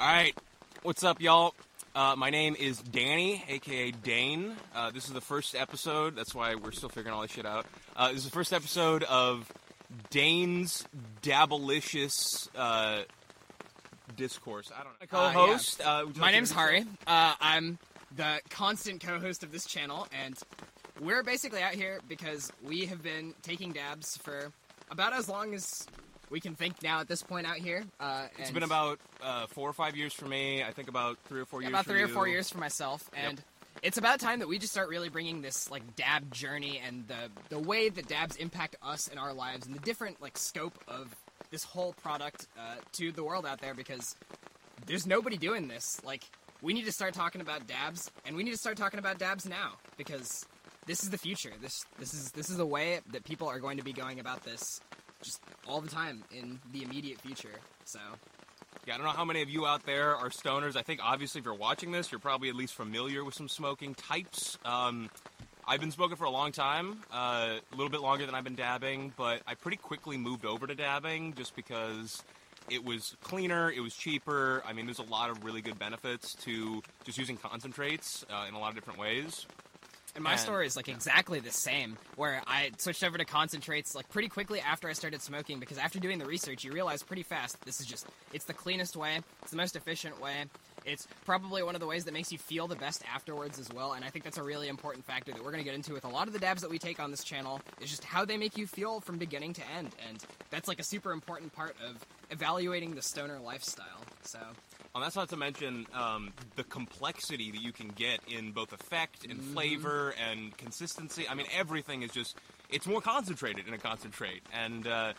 All right, what's up, y'all? Uh, my name is Danny, aka Dane. Uh, this is the first episode. That's why we're still figuring all this shit out. Uh, this is the first episode of Dane's Dabblicious uh, discourse. I don't know. Uh, Co-host. yeah. uh, My like to name's introduce Hari. Uh, I'm the constant co-host of this channel, and we're basically out here because we have been taking dabs for about as long as we can think now at this point out here. Uh, It's and been about uh, four or five years for me. I think about three or four years. about for three or you. four years for myself, and it's about time that we just start really bringing this like dab journey and the the way that dabs impact us in our lives and the different like scope of this whole product uh, to the world out there because there's nobody doing this. Like we need to start talking about dabs, and we need to start talking about dabs now because this is the future. This this is this is the way that people are going to be going about this just all the time in the immediate future. So Yeah, I don't know how many of you out there are stoners. I think obviously if you're watching this, you're probably at least familiar with some smoking types. Um, I've been smoking for a long time, uh, a little bit longer than I've been dabbing, but I pretty quickly moved over to dabbing just because it was cleaner, it was cheaper. I mean, there's a lot of really good benefits to just using concentrates uh, in a lot of different ways. And my And- story is like exactly the same, where I switched over to concentrates like pretty quickly after I started smoking because after doing the research, you realize pretty fast this is just it's the cleanest way, it's the most efficient way. It's probably one of the ways that makes you feel the best afterwards as well, and I think that's a really important factor that we're going to get into with a lot of the dabs that we take on this channel is just how they make you feel from beginning to end, and that's like a super important part of evaluating the stoner lifestyle. So, And that's not to mention um, the complexity that you can get in both effect and flavor and consistency. I mean, everything is just, it's more concentrated in a concentrate. And, uh,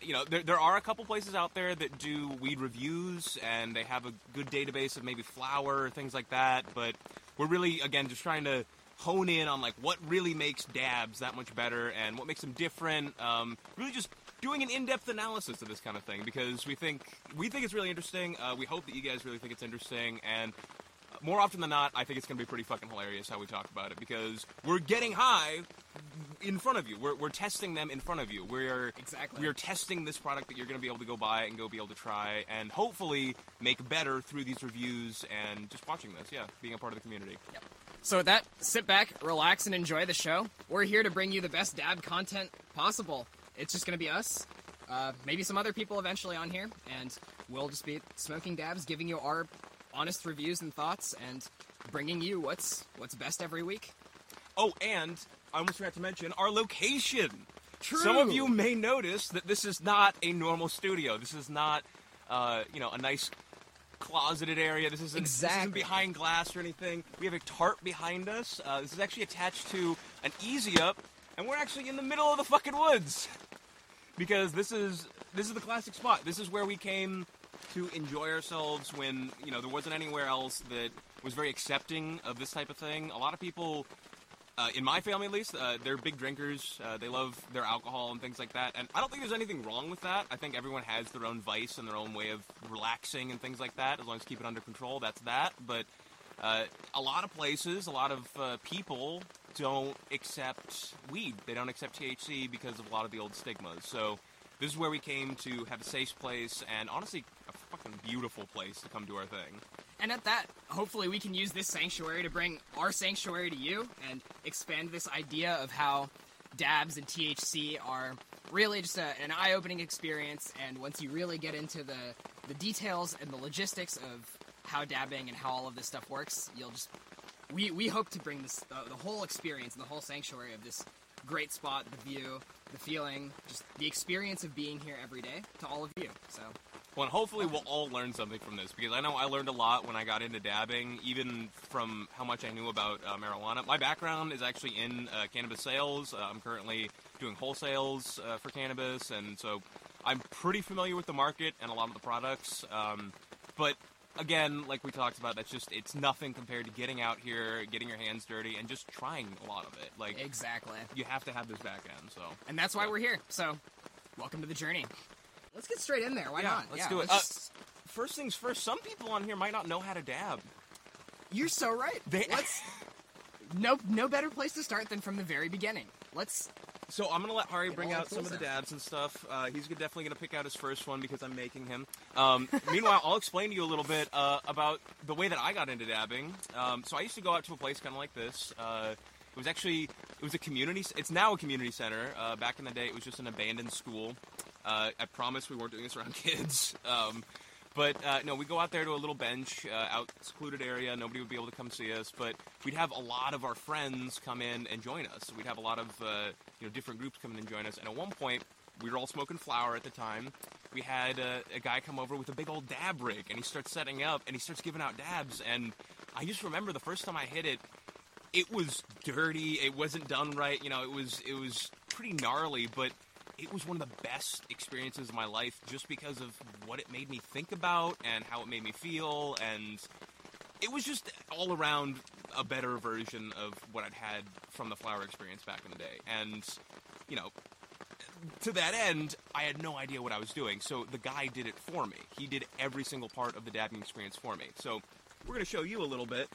you know, there, there are a couple places out there that do weed reviews and they have a good database of maybe flower, things like that. But we're really, again, just trying to hone in on like what really makes dabs that much better and what makes them different. Um, really just doing an in-depth analysis of this kind of thing because we think we think it's really interesting. Uh, we hope that you guys really think it's interesting, and more often than not, I think it's going to be pretty fucking hilarious how we talk about it because we're getting high in front of you. We're, we're testing them in front of you. We're Exactly. we're testing this product that you're going to be able to go buy and go be able to try and hopefully make better through these reviews and just watching this. Yeah, being a part of the community. So with that, sit back, relax, and enjoy the show. We're here to bring you the best dab content possible. It's just gonna be us, uh, maybe some other people eventually on here, and we'll just be smoking dabs, giving you our honest reviews and thoughts, and bringing you what's what's best every week. Oh, and I almost forgot to mention our location. True. Some of you may notice that this is not a normal studio. This is not, uh, you know, a nice closeted area. This isn't, this isn't Exactly. behind glass or anything. We have a tarp behind us. Uh, this is actually attached to an easy up, and we're actually in the middle of the fucking woods because this is this is the classic spot. This is where we came to enjoy ourselves when you know there wasn't anywhere else that was very accepting of this type of thing. A lot of people uh, in my family at least, uh, they're big drinkers. Uh, they love their alcohol and things like that. And I don't think there's anything wrong with that. I think everyone has their own vice and their own way of relaxing and things like that. As long as you keep it under control, that's that. But uh, a lot of places, a lot of uh, people don't accept weed. They don't accept THC because of a lot of the old stigmas. So this is where we came to have a safe place and honestly fucking beautiful place to come do our thing. And at that, hopefully, we can use this sanctuary to bring our sanctuary to you and expand this idea of how dabs and THC are really just a, an eye-opening experience. And once you really get into the the details and the logistics of how dabbing and how all of this stuff works, you'll just we we hope to bring this the, the whole experience and the whole sanctuary of this great spot, the view, the feeling, just the experience of being here every day to all of you. So. Well, and hopefully we'll all learn something from this because I know I learned a lot when I got into dabbing, even from how much I knew about uh, marijuana. My background is actually in uh, cannabis sales. Uh, I'm currently doing wholesales uh, for cannabis, and so I'm pretty familiar with the market and a lot of the products. Um, but again, like we talked about, that's just it's nothing compared to getting out here, getting your hands dirty, and just trying a lot of it. Like Exactly. you have to have this back end. So And that's why we're here. So, welcome to the journey. Let's get straight in there. Why yeah, not? let's Yeah, do it. let's- Uh, first things first. Some people on here might not know how to dab. you're so right. They- Let's. No, no better place to start than from the very beginning. Let's So I'm gonna let Hari bring out some of the dabs and stuff. Uh, he's definitely gonna pick out his first one because I'm making him. Um, meanwhile, I'll explain to you a little bit uh, about the way that I got into dabbing. Um, so I used to go out to a place kind of like this. Uh, it was actually it was a community. It's now a community center. Uh, back in the day, it was just an abandoned school. Uh, I promise we weren't doing this around kids. Um, but uh, no, we go out there to a little bench, uh, out secluded area. Nobody would be able to come see us, but we'd have a lot of our friends come in and join us. We'd have a lot of uh, you know different groups come in and join us. And at one point, we were all smoking flower at the time. We had uh, a guy come over with a big old dab rig, and he starts setting up, and he starts giving out dabs. And I just remember the first time I hit it, it was dirty. It wasn't done right. You know, it was it was pretty gnarly, but it was one of the best experiences of my life just because of what it made me think about and how it made me feel and it was just all around a better version of what I'd had from the flower experience back in the day. And, you know, to that end, I had no idea what I was doing. So the guy did it for me. He did every single part of the dabbing experience for me. So we're going to show you a little bit.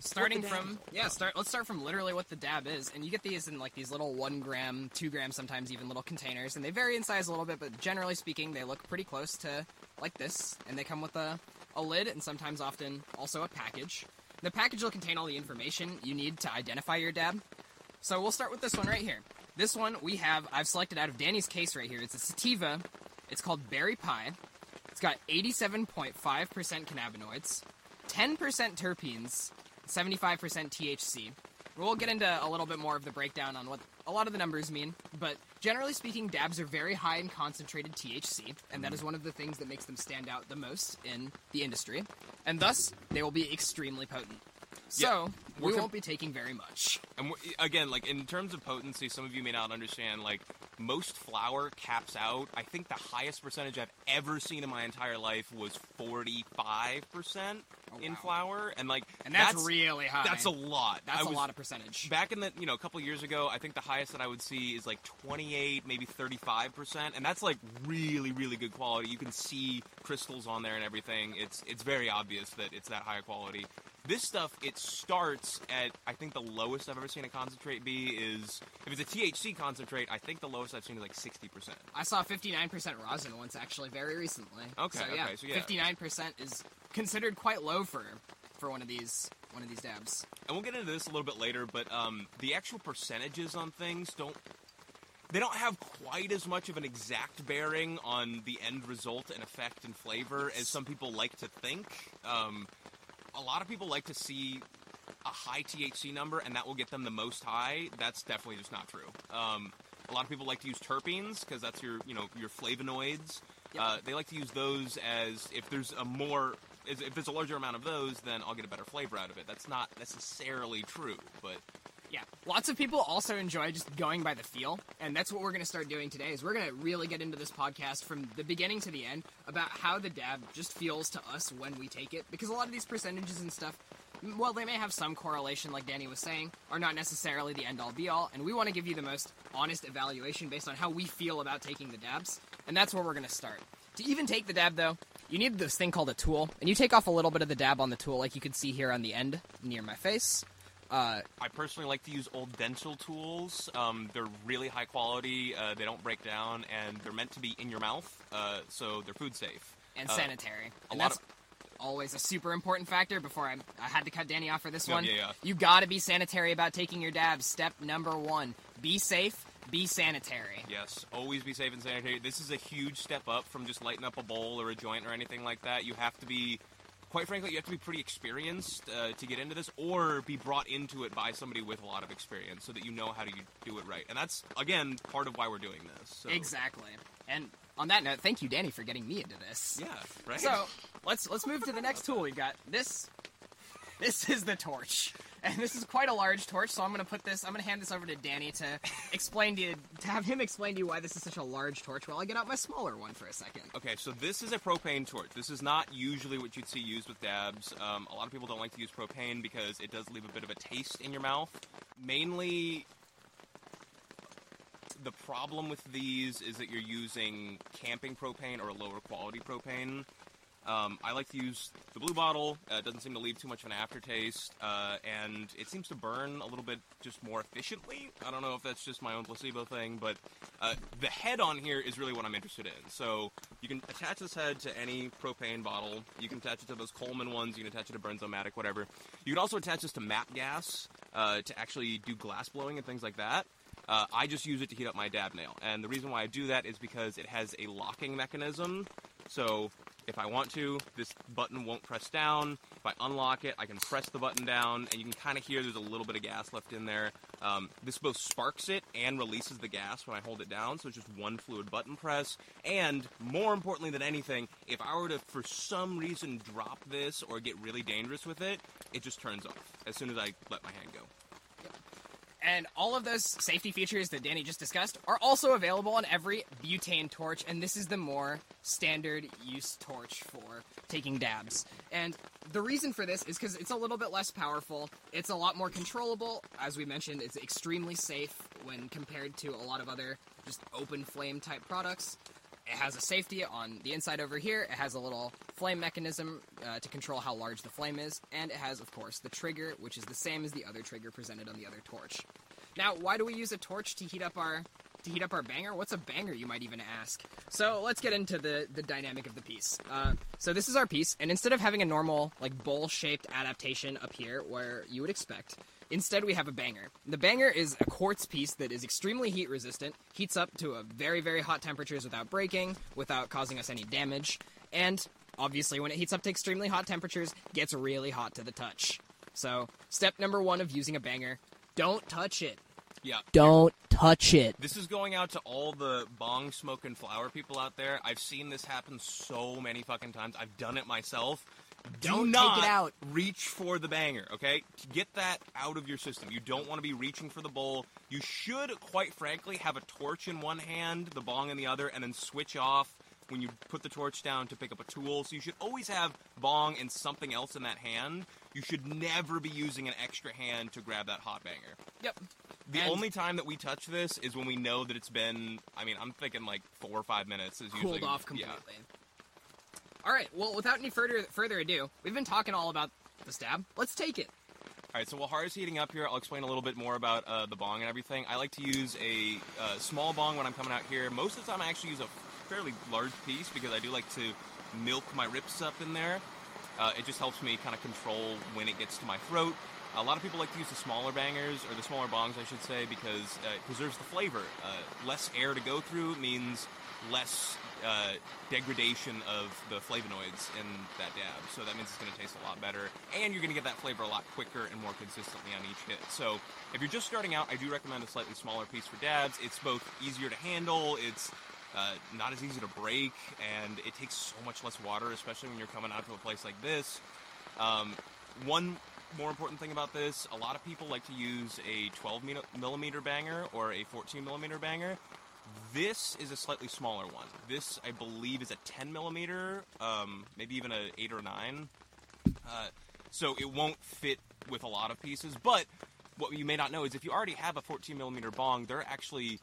Starting What the dab. from yeah start let's start from literally what the dab is and you get these in like these little one gram two gram sometimes even little containers and they vary in size a little bit but generally speaking they look pretty close to like this and they come with a, a lid and sometimes often also a package. The package will contain all the information you need to identify your dab. So we'll start with this one right here. This one we have i've selected out of danny's case right here. It's a sativa. It's called berry pie. It's got 87.5% cannabinoids 10% terpenes, 75% THC. We'll get into a little bit more of the breakdown on what a lot of the numbers mean, but generally speaking, dabs are very high in concentrated THC, and that is one of the things that makes them stand out the most in the industry, and thus they will be extremely potent. So, we're we com- won't be taking very much. And again, like in terms of potency, some of you may not understand. Like most flower caps out. I think the highest percentage I've ever seen in my entire life was forty-five percent Oh, in wow. flower, and like And that's, really high. That's a lot. That's I a was- lot of percentage. Back in the you know a couple years ago, I think the highest that I would see is like 28, maybe 35 percent, and that's like really really good quality. You can see crystals on there and everything. It's it's very obvious that it's that high quality. This stuff it starts at I think the lowest I've ever seen a concentrate be is if it's a THC concentrate. I think the lowest I've seen is like 60 percent. I saw 59% rosin once actually very recently. Okay, so, yeah, okay, so yeah. 59% is considered quite low for for one of these one of these dabs. and we'll get into this a little bit later, but um, the actual percentages on things don't they don't have quite as much of an exact bearing on the end result and effect and flavor as some people like to think. Um, a lot of people like to see a high THC number, and that will get them the most high. That's definitely just not true. Um, a lot of people like to use terpenes because that's your, you know, your flavonoids. Yep. Uh, they like to use those as if there's a more, if there's a larger amount of those, then I'll get a better flavor out of it. That's not necessarily true, but Yeah, lots of people also enjoy just going by the feel, and that's what we're going to start doing today. Is we're going to really get into this podcast from the beginning to the end about how the dab just feels to us when we take it, because a lot of these percentages and stuff, well, they may have some correlation, like Danny was saying, are not necessarily the end all be all, and we want to give you the most honest evaluation based on how we feel about taking the dabs, and that's where we're going to start. To even take the dab, though, you need this thing called a tool, and you take off a little bit of the dab on the tool, like you can see here on the end near my face. Uh, I personally like to use old dental tools. Um, they're really high quality. Uh, they don't break down, and they're meant to be in your mouth, uh, so they're food safe and Uh, sanitary. And that's always a super important factor. Before I, I had to cut Danny off for this one. yeah, yeah. You got to be sanitary about taking your dabs. Step number one: be safe, be sanitary. Yes, always be safe and sanitary. This is a huge step up from just lighting up a bowl or a joint or anything like that. You have to be, quite frankly, you have to be pretty experienced uh, to get into this, or be brought into it by somebody with a lot of experience, so that you know how to do it right. And that's again part of why we're doing this. So. Exactly. And on that note, thank you, Danny, for getting me into this. Yeah. Right. So let's let's move to the next tool. We've got this. This is the torch, and this is quite a large torch. So I'm to put this. I'm to hand this over to Danny to explain to you, to have him explain to you why this is such a large torch. While I get out my smaller one for a second. Okay, so this is a propane torch. This is not usually what you'd see used with dabs. Um, a lot of people don't like to use propane because it does leave a bit of a taste in your mouth. Mainly, the problem with these is that you're using camping propane or a lower quality propane. Um, I like to use the blue bottle. Uh, it doesn't seem to leave too much of an aftertaste, uh, and it seems to burn a little bit just more efficiently. I don't know if that's just my own placebo thing, but uh, the head on here is really what I'm interested in. So you can attach this head to any propane bottle. You can attach it to those Coleman ones. You can attach it to Bernzomatic, whatever. You can also attach this to MAP gas uh, to actually do glass blowing and things like that. Uh, I just use it to heat up my dab nail, and the reason why I do that is because it has a locking mechanism. So if I want to, this button won't press down. If I unlock it, I can press the button down, and you can kind of hear there's a little bit of gas left in there. Um, this both sparks it and releases the gas when I hold it down, so it's just one fluid button press. And more importantly than anything, if I were to, for some reason, drop this or get really dangerous with it, it just turns off as soon as I let my hand go. And all of those safety features that Danny just discussed are also available on every butane torch, and this is the more standard use torch for taking dabs. And the reason for this is because it's a little bit less powerful, it's a lot more controllable. As we mentioned, it's extremely safe when compared to a lot of other just open flame type products. It has a safety on the inside over here. It has a little flame mechanism uh, to control how large the flame is, and it has, of course, the trigger, which is the same as the other trigger presented on the other torch. Now, why do we use a torch to heat up our to heat up our banger? What's a banger, you might even ask? So let's get into the the dynamic of the piece. Uh, so this is our piece, and instead of having a normal like bowl-shaped adaptation up here where you would expect, Instead, we have a banger. The banger is a quartz piece that is extremely heat resistant, heats up to a very, very hot temperatures without breaking, without causing us any damage, and obviously, when it heats up to extremely hot temperatures, gets really hot to the touch. So, step number one of using a banger don't touch it. Yeah. Don't touch it. This is going out to all the bong smoking flower people out there. I've seen this happen so many fucking times. I've done it myself. Do Don't take it out. reach for the banger, okay? Get that out of your system. You don't want to be reaching for the bowl. You should, quite frankly, have a torch in one hand, the bong in the other, and then switch off when you put the torch down to pick up a tool. So you should always have bong and something else in that hand. You should never be using an extra hand to grab that hot banger. Yep. The And- only time that we touch this is when we know that it's been. I mean, I'm thinking like four or five minutes is usually cooled off yeah. All right. Well, without any further further ado, we've been talking all about the stab. Let's take it. All right, so while Hari's heating up here, I'll explain a little bit more about uh, the bong and everything. I like to use a uh, small bong when I'm coming out here. Most of the time, I actually use a fairly large piece because I do like to milk my rips up in there. Uh, it just helps me kind of control when it gets to my throat. A lot of people like to use the smaller bangers, or the smaller bongs, I should say, because uh, it preserves the flavor. Uh, less air to go through means less uh, degradation of the flavonoids in that dab. So that means it's going to taste a lot better, and you're going to get that flavor a lot quicker and more consistently on each hit. So if you're just starting out, I do recommend a slightly smaller piece for dabs. It's both easier to handle, it's uh, not as easy to break, and it takes so much less water, especially when you're coming out to a place like this. Um, one more important thing about this, a lot of people like to use a 12 millimeter banger or a 14 millimeter banger. This is a slightly smaller one. This, I believe, is a 10 millimeter, um, maybe even a 8 or 9. Uh, so it won't fit with a lot of pieces. But what you may not know is if you already have a 14 millimeter bong, there are actually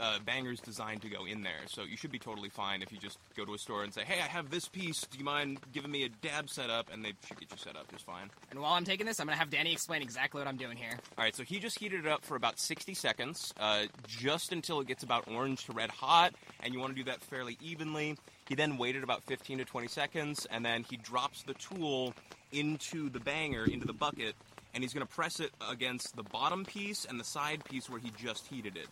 uh, bangers designed to go in there. So you should be totally fine if you just go to a store and say, "Hey, I have this piece. Do you mind giving me a dab setup?" And they should get you set up just fine. And while I'm taking this, I'm gonna have Danny explain exactly what I'm doing here. All right, so he just heated it up for about 60 seconds, uh, just until it gets about orange to red hot, and you want to do that fairly evenly. He then waited about 15 to 20 seconds, and then he drops the tool into the banger, into the bucket, and he's going to press it against the bottom piece and the side piece where he just heated it.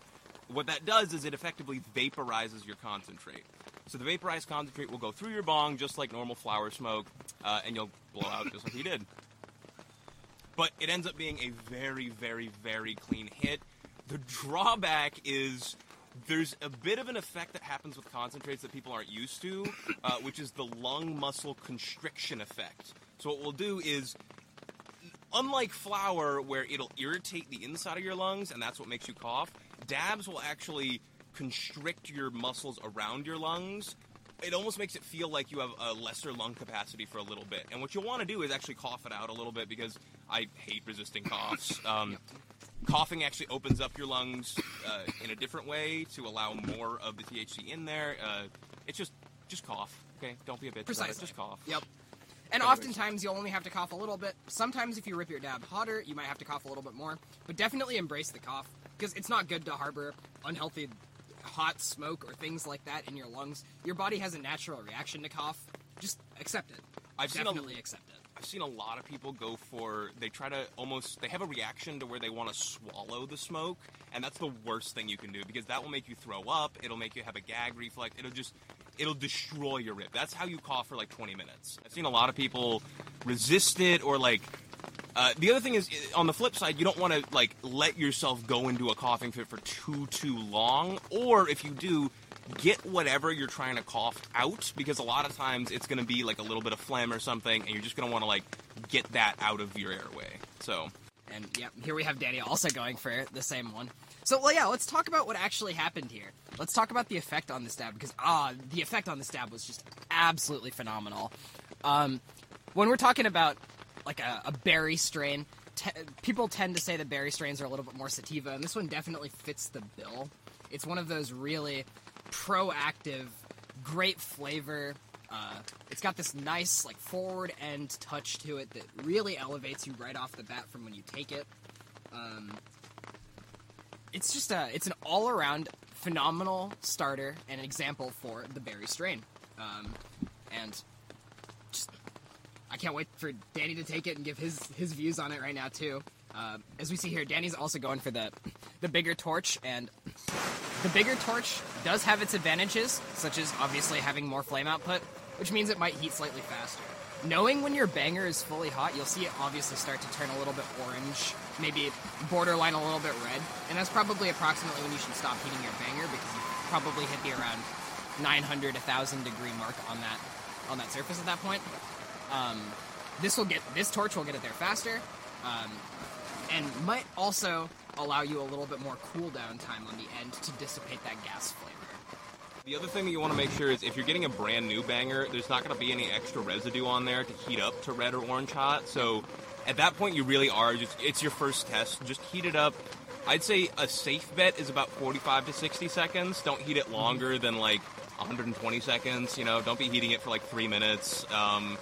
What that does is it effectively vaporizes your concentrate. So the vaporized concentrate will go through your bong just like normal flower smoke, uh, and you'll blow out just like he did. But it ends up being a very, very, very clean hit. The drawback is there's a bit of an effect that happens with concentrates that people aren't used to, uh, which is the lung muscle constriction effect. So what we'll do is, unlike flower, where it'll irritate the inside of your lungs and that's what makes you cough, dabs will actually constrict your muscles around your lungs. It almost makes it feel like you have a lesser lung capacity for a little bit. And what you'll want to do is actually cough it out a little bit because I hate resisting coughs. Um, coughing actually opens up your lungs uh, in a different way to allow more of the THC in there. Uh, it's just just cough. Okay, don't be a bitch. Precisely. Just cough. Yep. And Anyways. oftentimes you'll only have to cough a little bit. Sometimes if you rip your dab hotter, you might have to cough a little bit more. But definitely embrace the cough because it's not good to harbor unhealthy hot smoke or things like that in your lungs. Your body has a natural reaction to cough. Just accept it. I've seen a- definitely accept it. I've seen a lot of people go for they try to almost they have a reaction to where they want to swallow the smoke, and that's the worst thing you can do because that will make you throw up. It'll make you have a gag reflex. It'll just it'll destroy your rib. That's how you cough for like 20 minutes. I've seen a lot of people resist it or like. Uh, the other thing is, on the flip side, you don't want to like let yourself go into a coughing fit for too too long, or if you do, get whatever you're trying to cough out because a lot of times it's going to be like a little bit of phlegm or something, and you're just going to want to like get that out of your airway. So And yep, here we have Danny also going for the same one. So, well, yeah, let's talk about what actually happened here. Let's talk about the effect on this dab because ah, the effect on this dab was just absolutely phenomenal. Um, when we're talking about like a, a berry strain, people tend to say the berry strains are a little bit more sativa, and this one definitely fits the bill. It's one of those really proactive, great flavor. Uh, it's got this nice like forward end touch to it that really elevates you right off the bat from when you take it. Um, it's just a it's an all around phenomenal starter and example for the berry strain. Um, and I can't wait for Danny to take it and give his his views on it right now too. Uh, as we see here, Danny's also going for the the bigger torch, and the bigger torch does have its advantages, such as obviously having more flame output, which means it might heat slightly faster. Knowing when your banger is fully hot, you'll see it obviously start to turn a little bit orange, maybe borderline a little bit red, and that's probably approximately when you should stop heating your banger because you probably hit the around 900 1000 degree mark on that on that surface at that point. Um, this will get this torch will get it there faster, um, and might also allow you a little bit more cooldown time on the end to dissipate that gas flavor. the other thing that you want to make sure is if you're getting a brand new banger, there's not going to be any extra residue on there to heat up to red or orange hot. So at that point, you really are just it's your first test. Just heat it up. I'd say a safe bet is about 45 to 60 seconds. Don't heat it longer than like 120 seconds. You know, don't be heating it for like three minutes. Um,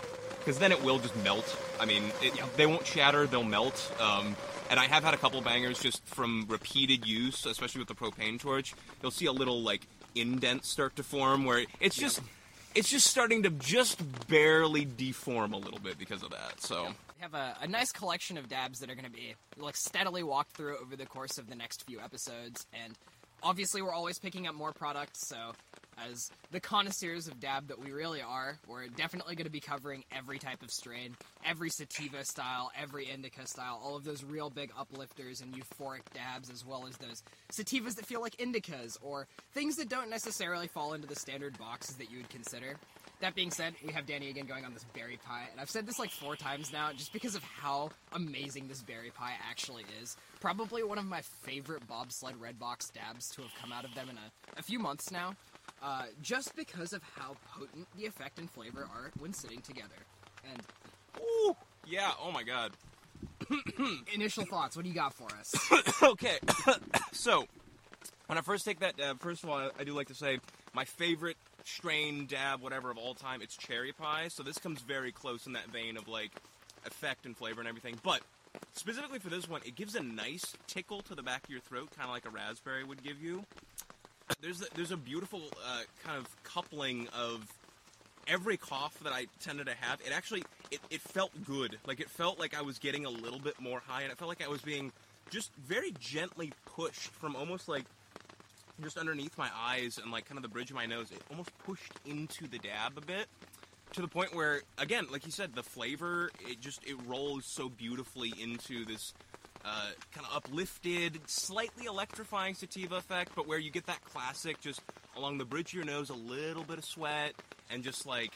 because then it will just melt. I mean, it, they won't shatter; they'll melt. Um, and I have had a couple bangers just from repeated use, especially with the propane torch. You'll see a little like indent start to form where it's just it's just starting to just barely deform a little bit because of that. So We have a, a nice collection of dabs that are going to be like steadily walked through over the course of the next few episodes, and obviously we're always picking up more products. So, as the connoisseurs of dab that we really are, we're definitely going to be covering every type of strain, every sativa style, every indica style, all of those real big uplifters and euphoric dabs, as well as those sativas that feel like indicas or things that don't necessarily fall into the standard boxes that you would consider. That being said, we have Danny again going on this berry pie, and I've said this like four times now, just because of how amazing this berry pie actually is. Probably one of my favorite bobsled red box dabs to have come out of them in a, a few months now, uh, just because of how potent the effect and flavor are when sitting together. And Ooh, yeah, oh my god. initial thoughts, what do you got for us? okay, so when I first take that dab, first of all, I do like to say my favorite strain dab, whatever of all time, it's cherry pie. So this comes very close in that vein of like effect and flavor and everything. But specifically for this one, it gives a nice tickle to the back of your throat, kind of like a raspberry would give you. There's a, there's a beautiful uh, kind of coupling of every cough that I tended to have, it actually it, it felt good. Like it felt like I was getting a little bit more high, and it felt like I was being just very gently pushed from almost like just underneath my eyes and like kind of the bridge of my nose. It almost pushed into the dab a bit to the point where, again, like you said, the flavor it just it rolls so beautifully into this. Uh, kind of uplifted, slightly electrifying sativa effect, but where you get that classic just along the bridge of your nose, a little bit of sweat, and just like,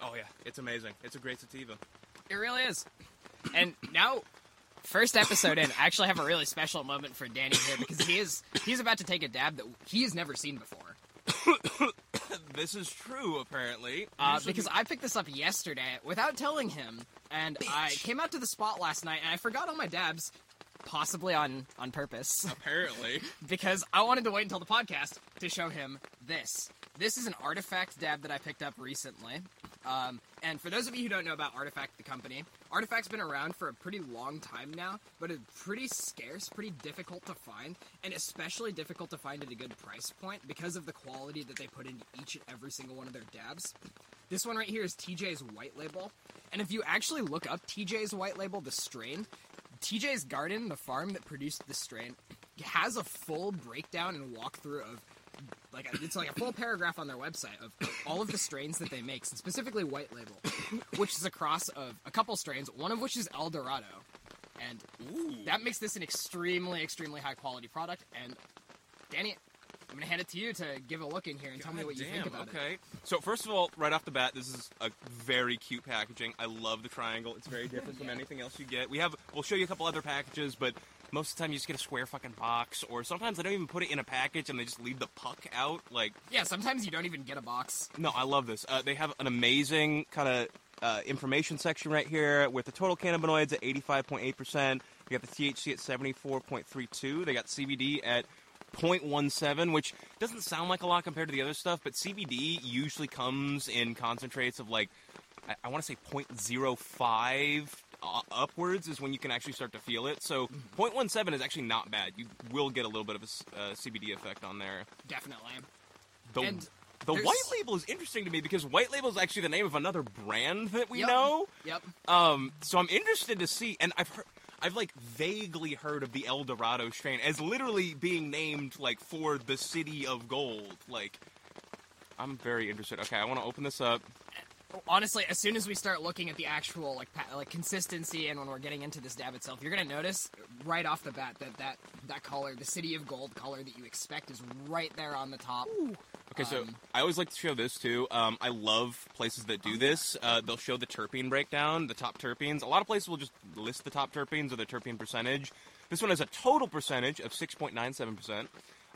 oh yeah, it's amazing. It's a great sativa. It really is. And now, first episode in, I actually have a really special moment for Danny here because he is he's about to take a dab that he has never seen before. This is true, apparently. Uh, because I picked this up yesterday without telling him, and I came out to the spot last night and I forgot all my dabs. Possibly on on purpose. Apparently. because I wanted to wait until the podcast to show him this. This is an artifact dab that I picked up recently. Um, and for those of you who don't know about Artifact, the company, Artifact's been around for a pretty long time now, but it's pretty scarce, pretty difficult to find, and especially difficult to find at a good price point because of the quality that they put into each and every single one of their dabs. This one right here is TJ's White Label, and if you actually look up TJ's White Label, the strain, TJ's Garden, the farm that produced the strain, has a full breakdown and walkthrough of like it's like a full paragraph on their website of all of the strains that they make, and specifically White Label, which is a cross of a couple strains, one of which is El Dorado, and Ooh. that makes this an extremely, extremely high quality product. And Danny, I'm gonna hand it to you to give a look in here and tell me God what you think about it. okay. So first of all, right off the bat, this is a very cute packaging. I love the triangle. It's very different from anything else you get. We have we'll show you a couple other packages, but most of the time you just get a square fucking box, or sometimes they don't even put it in a package and they just leave the puck out. Like, Yeah, sometimes you don't even get a box. no, I love this. Uh, they have an amazing kind of uh, information section right here with the total cannabinoids at 85.8%. They got the THC at 74.32. They got CBD at 0.17, which doesn't sound like a lot compared to the other stuff, but CBD usually comes in concentrates of like, I, I want to say 0.05 uh, upwards is when you can actually start to feel it. So 0.17 is actually not bad. You will get a little bit of a uh, CBD effect on there. Definitely. The, And the there's- white label is interesting to me because white label is actually the name of another brand that we Yep. know. Yep. Um, so I'm interested to see, and I've heard, I've like vaguely heard of the El Dorado strain as literally being named like for the city of gold. Like, I'm very interested. Okay, I want to open this up. Honestly, as soon as we start looking at the actual like pa- like consistency and when we're getting into this dab itself, you're gonna notice right off the bat that that that color, the City of Gold color that you expect, is right there on the top. Okay, so Um, I always like to show this too. Um, I love places that do this. Uh, they'll show the terpene breakdown, the top terpenes. A lot of places will just list the top terpenes or the terpene percentage. This one has a total percentage of 6.97%.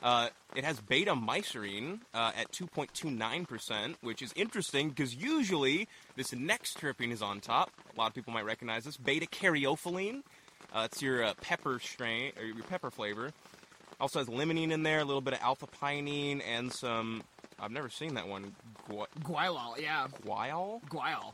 Uh, it has beta myrcene uh, at 2.29%, which is interesting because usually this next terpene is on top. A lot of people might recognize this. Beta caryophyllene. Uh, it's your uh, pepper strain or your pepper flavor. Also has limonene in there, a little bit of alpha pinene, and some. I've never seen that one. Gu- Guaiol, yeah, guaiol? guaiol.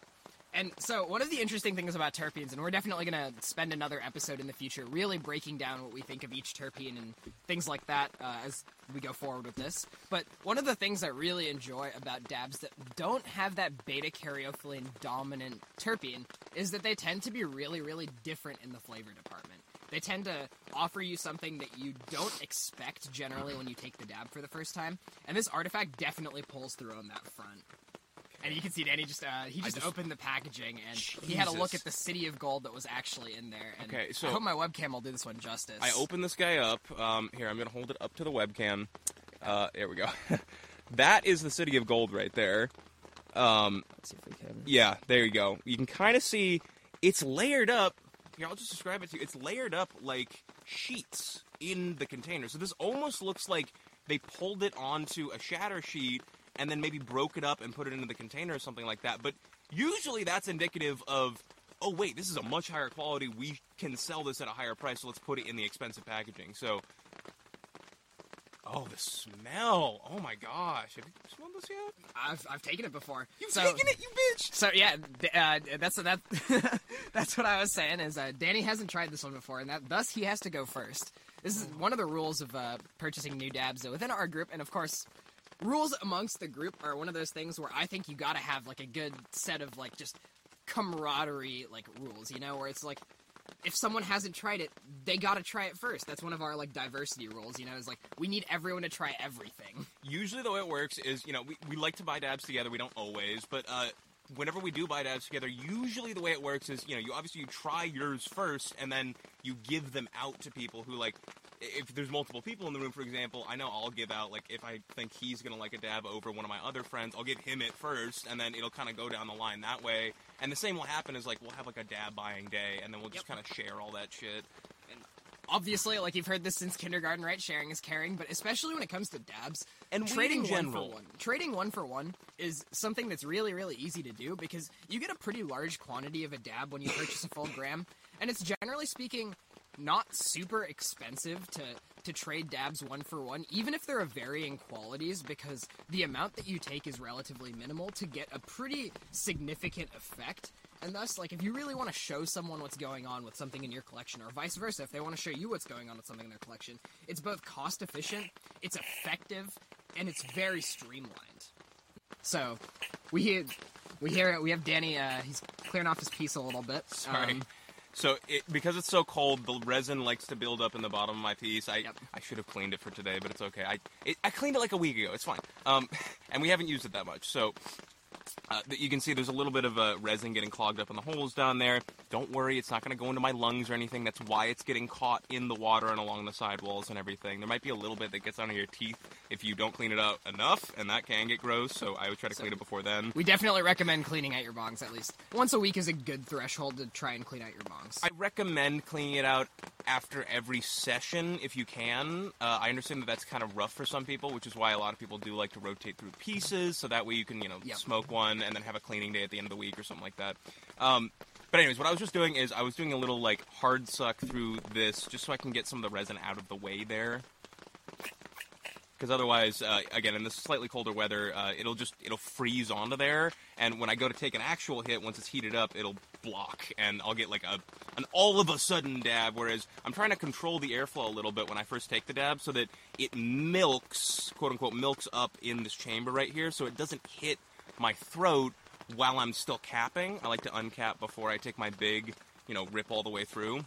And so, one of the interesting things about terpenes, and we're definitely going to spend another episode in the future really breaking down what we think of each terpene and things like that uh, as we go forward with this. But one of the things I really enjoy about dabs that don't have that beta caryophyllene dominant terpene is that they tend to be really, really different in the flavor department. They tend to offer you something that you don't expect generally when you take the dab for the first time, and this artifact definitely pulls through on that front. And you can see Danny just uh, he just, just- opened the packaging and he had a look at the city of gold that was actually in there. And Okay, so- I hope my webcam will do this one justice. I open this guy up. Um, here, I'm going to hold it up to the webcam. Uh, there we go. that is the city of gold right there. Um, Let's see if we can. yeah, there you go. You can kind of see it's layered up. Here, I'll just describe it to you. It's layered up like sheets in the container. So this almost looks like they pulled it onto a shatter sheet and then maybe broke it up and put it into the container or something like that. But usually that's indicative of, oh wait, this is a much higher quality. We can sell this at a higher price, so let's put it in the expensive packaging. So, oh, the smell! Oh my gosh, have you smelled this yet? I've, I've taken it before. You've so, taken it, you bitch! So yeah, uh, that's that. that's what I was saying. Is uh, Danny hasn't tried this one before, and that thus he has to go first. This is one of the rules of uh, purchasing new dabs within our group, and of course, rules amongst the group are one of those things where I think you got to have like a good set of like just camaraderie like rules, you know, where it's like if someone hasn't tried it, they got to try it first. That's one of our like diversity rules, you know. Is like we need everyone to try everything. usually the way it works is you know we, we like to buy dabs together we don't always but uh whenever we do buy dabs together usually the way it works is you know you obviously you try yours first and then you give them out to people who like if there's multiple people in the room for example i know i'll give out like if i think he's gonna like a dab over one of my other friends i'll give him it first and then it'll kind of go down the line that way and the same will happen is like we'll have like a dab buying day and then we'll just Yep. kind of share all that shit Obviously, like you've heard this since kindergarten, right? Sharing is caring, but especially when it comes to dabs And weed trading in one general. for one. Trading one for one is something that's really, really easy to do because you get a pretty large quantity of a dab when you purchase a full gram, and it's generally speaking not super expensive to to trade dabs one for one, even if they're of varying qualities, because the amount that you take is relatively minimal to get a pretty significant effect. And thus, like, if you really want to show someone what's going on with something in your collection, or vice versa, if they want to show you what's going on with something in their collection, it's both cost efficient, it's effective, and it's very streamlined. So, we hear, we hear it. we have Danny. Uh, he's clearing off his piece a little bit. Sorry. Um, So it, because it's so cold, the resin likes to build up in the bottom of my piece. I Yep. I should have cleaned it for today, but it's okay. I it, I cleaned it like a week ago. It's fine. Um, and we haven't used it that much. So uh, that you can see there's a little bit of uh, resin getting clogged up in the holes down there. Don't worry, it's not going to go into my lungs or anything. That's why it's getting caught in the water and along the sidewalls and everything. There might be a little bit that gets under your teeth if you don't clean it out enough, and that can get gross. So I would try to clean it before then. we definitely recommend cleaning out your bongs at least once a week is a good threshold to try and clean out your bongs. I recommend cleaning it out after every session if you can. Uh, I understand that that's kind of rough for some people, which is why a lot of people do like to rotate through pieces, so that way you can, you know, Yep. smoke one and then have a cleaning day at the end of the week or something like that. Um, but anyways, what I was just doing is I was doing a little like hard suck through this just so I can get some of the resin out of the way there. Because otherwise, uh, again, in this slightly colder weather, uh, it'll just it'll freeze onto there, and when I go to take an actual hit, once it's heated up, it'll block, and I'll get like a an all of a sudden dab. Whereas I'm trying to control the airflow a little bit when I first take the dab, so that it milks, quote unquote, milks up in this chamber right here, so it doesn't hit my throat while I'm still capping. I like to uncap before I take my big, you know, rip all the way through.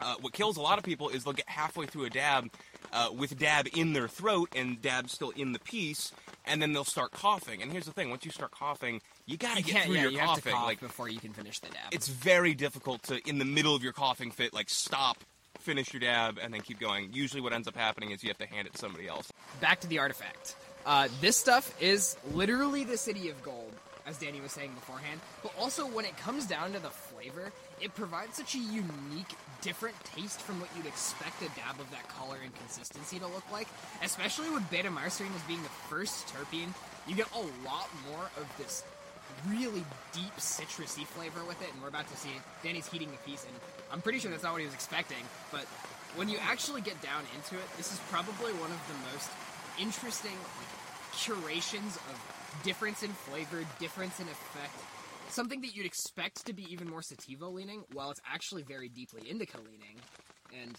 Uh, what kills a lot of people is they'll get halfway through a dab uh, with dab in their throat and dab still in the piece, and then they'll start coughing. And here's the thing: once you start coughing, you gotta you get through yeah, your you have to coughing. cough like before you can finish the dab. it's very difficult to, in the middle of your coughing fit, like stop, finish your dab, and then keep going. Usually, what ends up happening is you have to hand it to somebody else. back to the artifact. Uh, this stuff is literally the city of gold, as Danny was saying beforehand. But also, when it comes down to the flavor, it provides such a unique, different taste from what you'd expect a dab of that color and consistency to look like. Especially with beta myrcene as being the first terpene, you get a lot more of this really deep citrusy flavor with it, and we're about to see Danny's heating the piece, and I'm pretty sure that's not what he was expecting. But when you actually get down into it, this is probably one of the most interesting like, curations of difference in flavor, difference in effect. Something that you'd expect to be even more sativa leaning, while it's actually very deeply indica leaning. And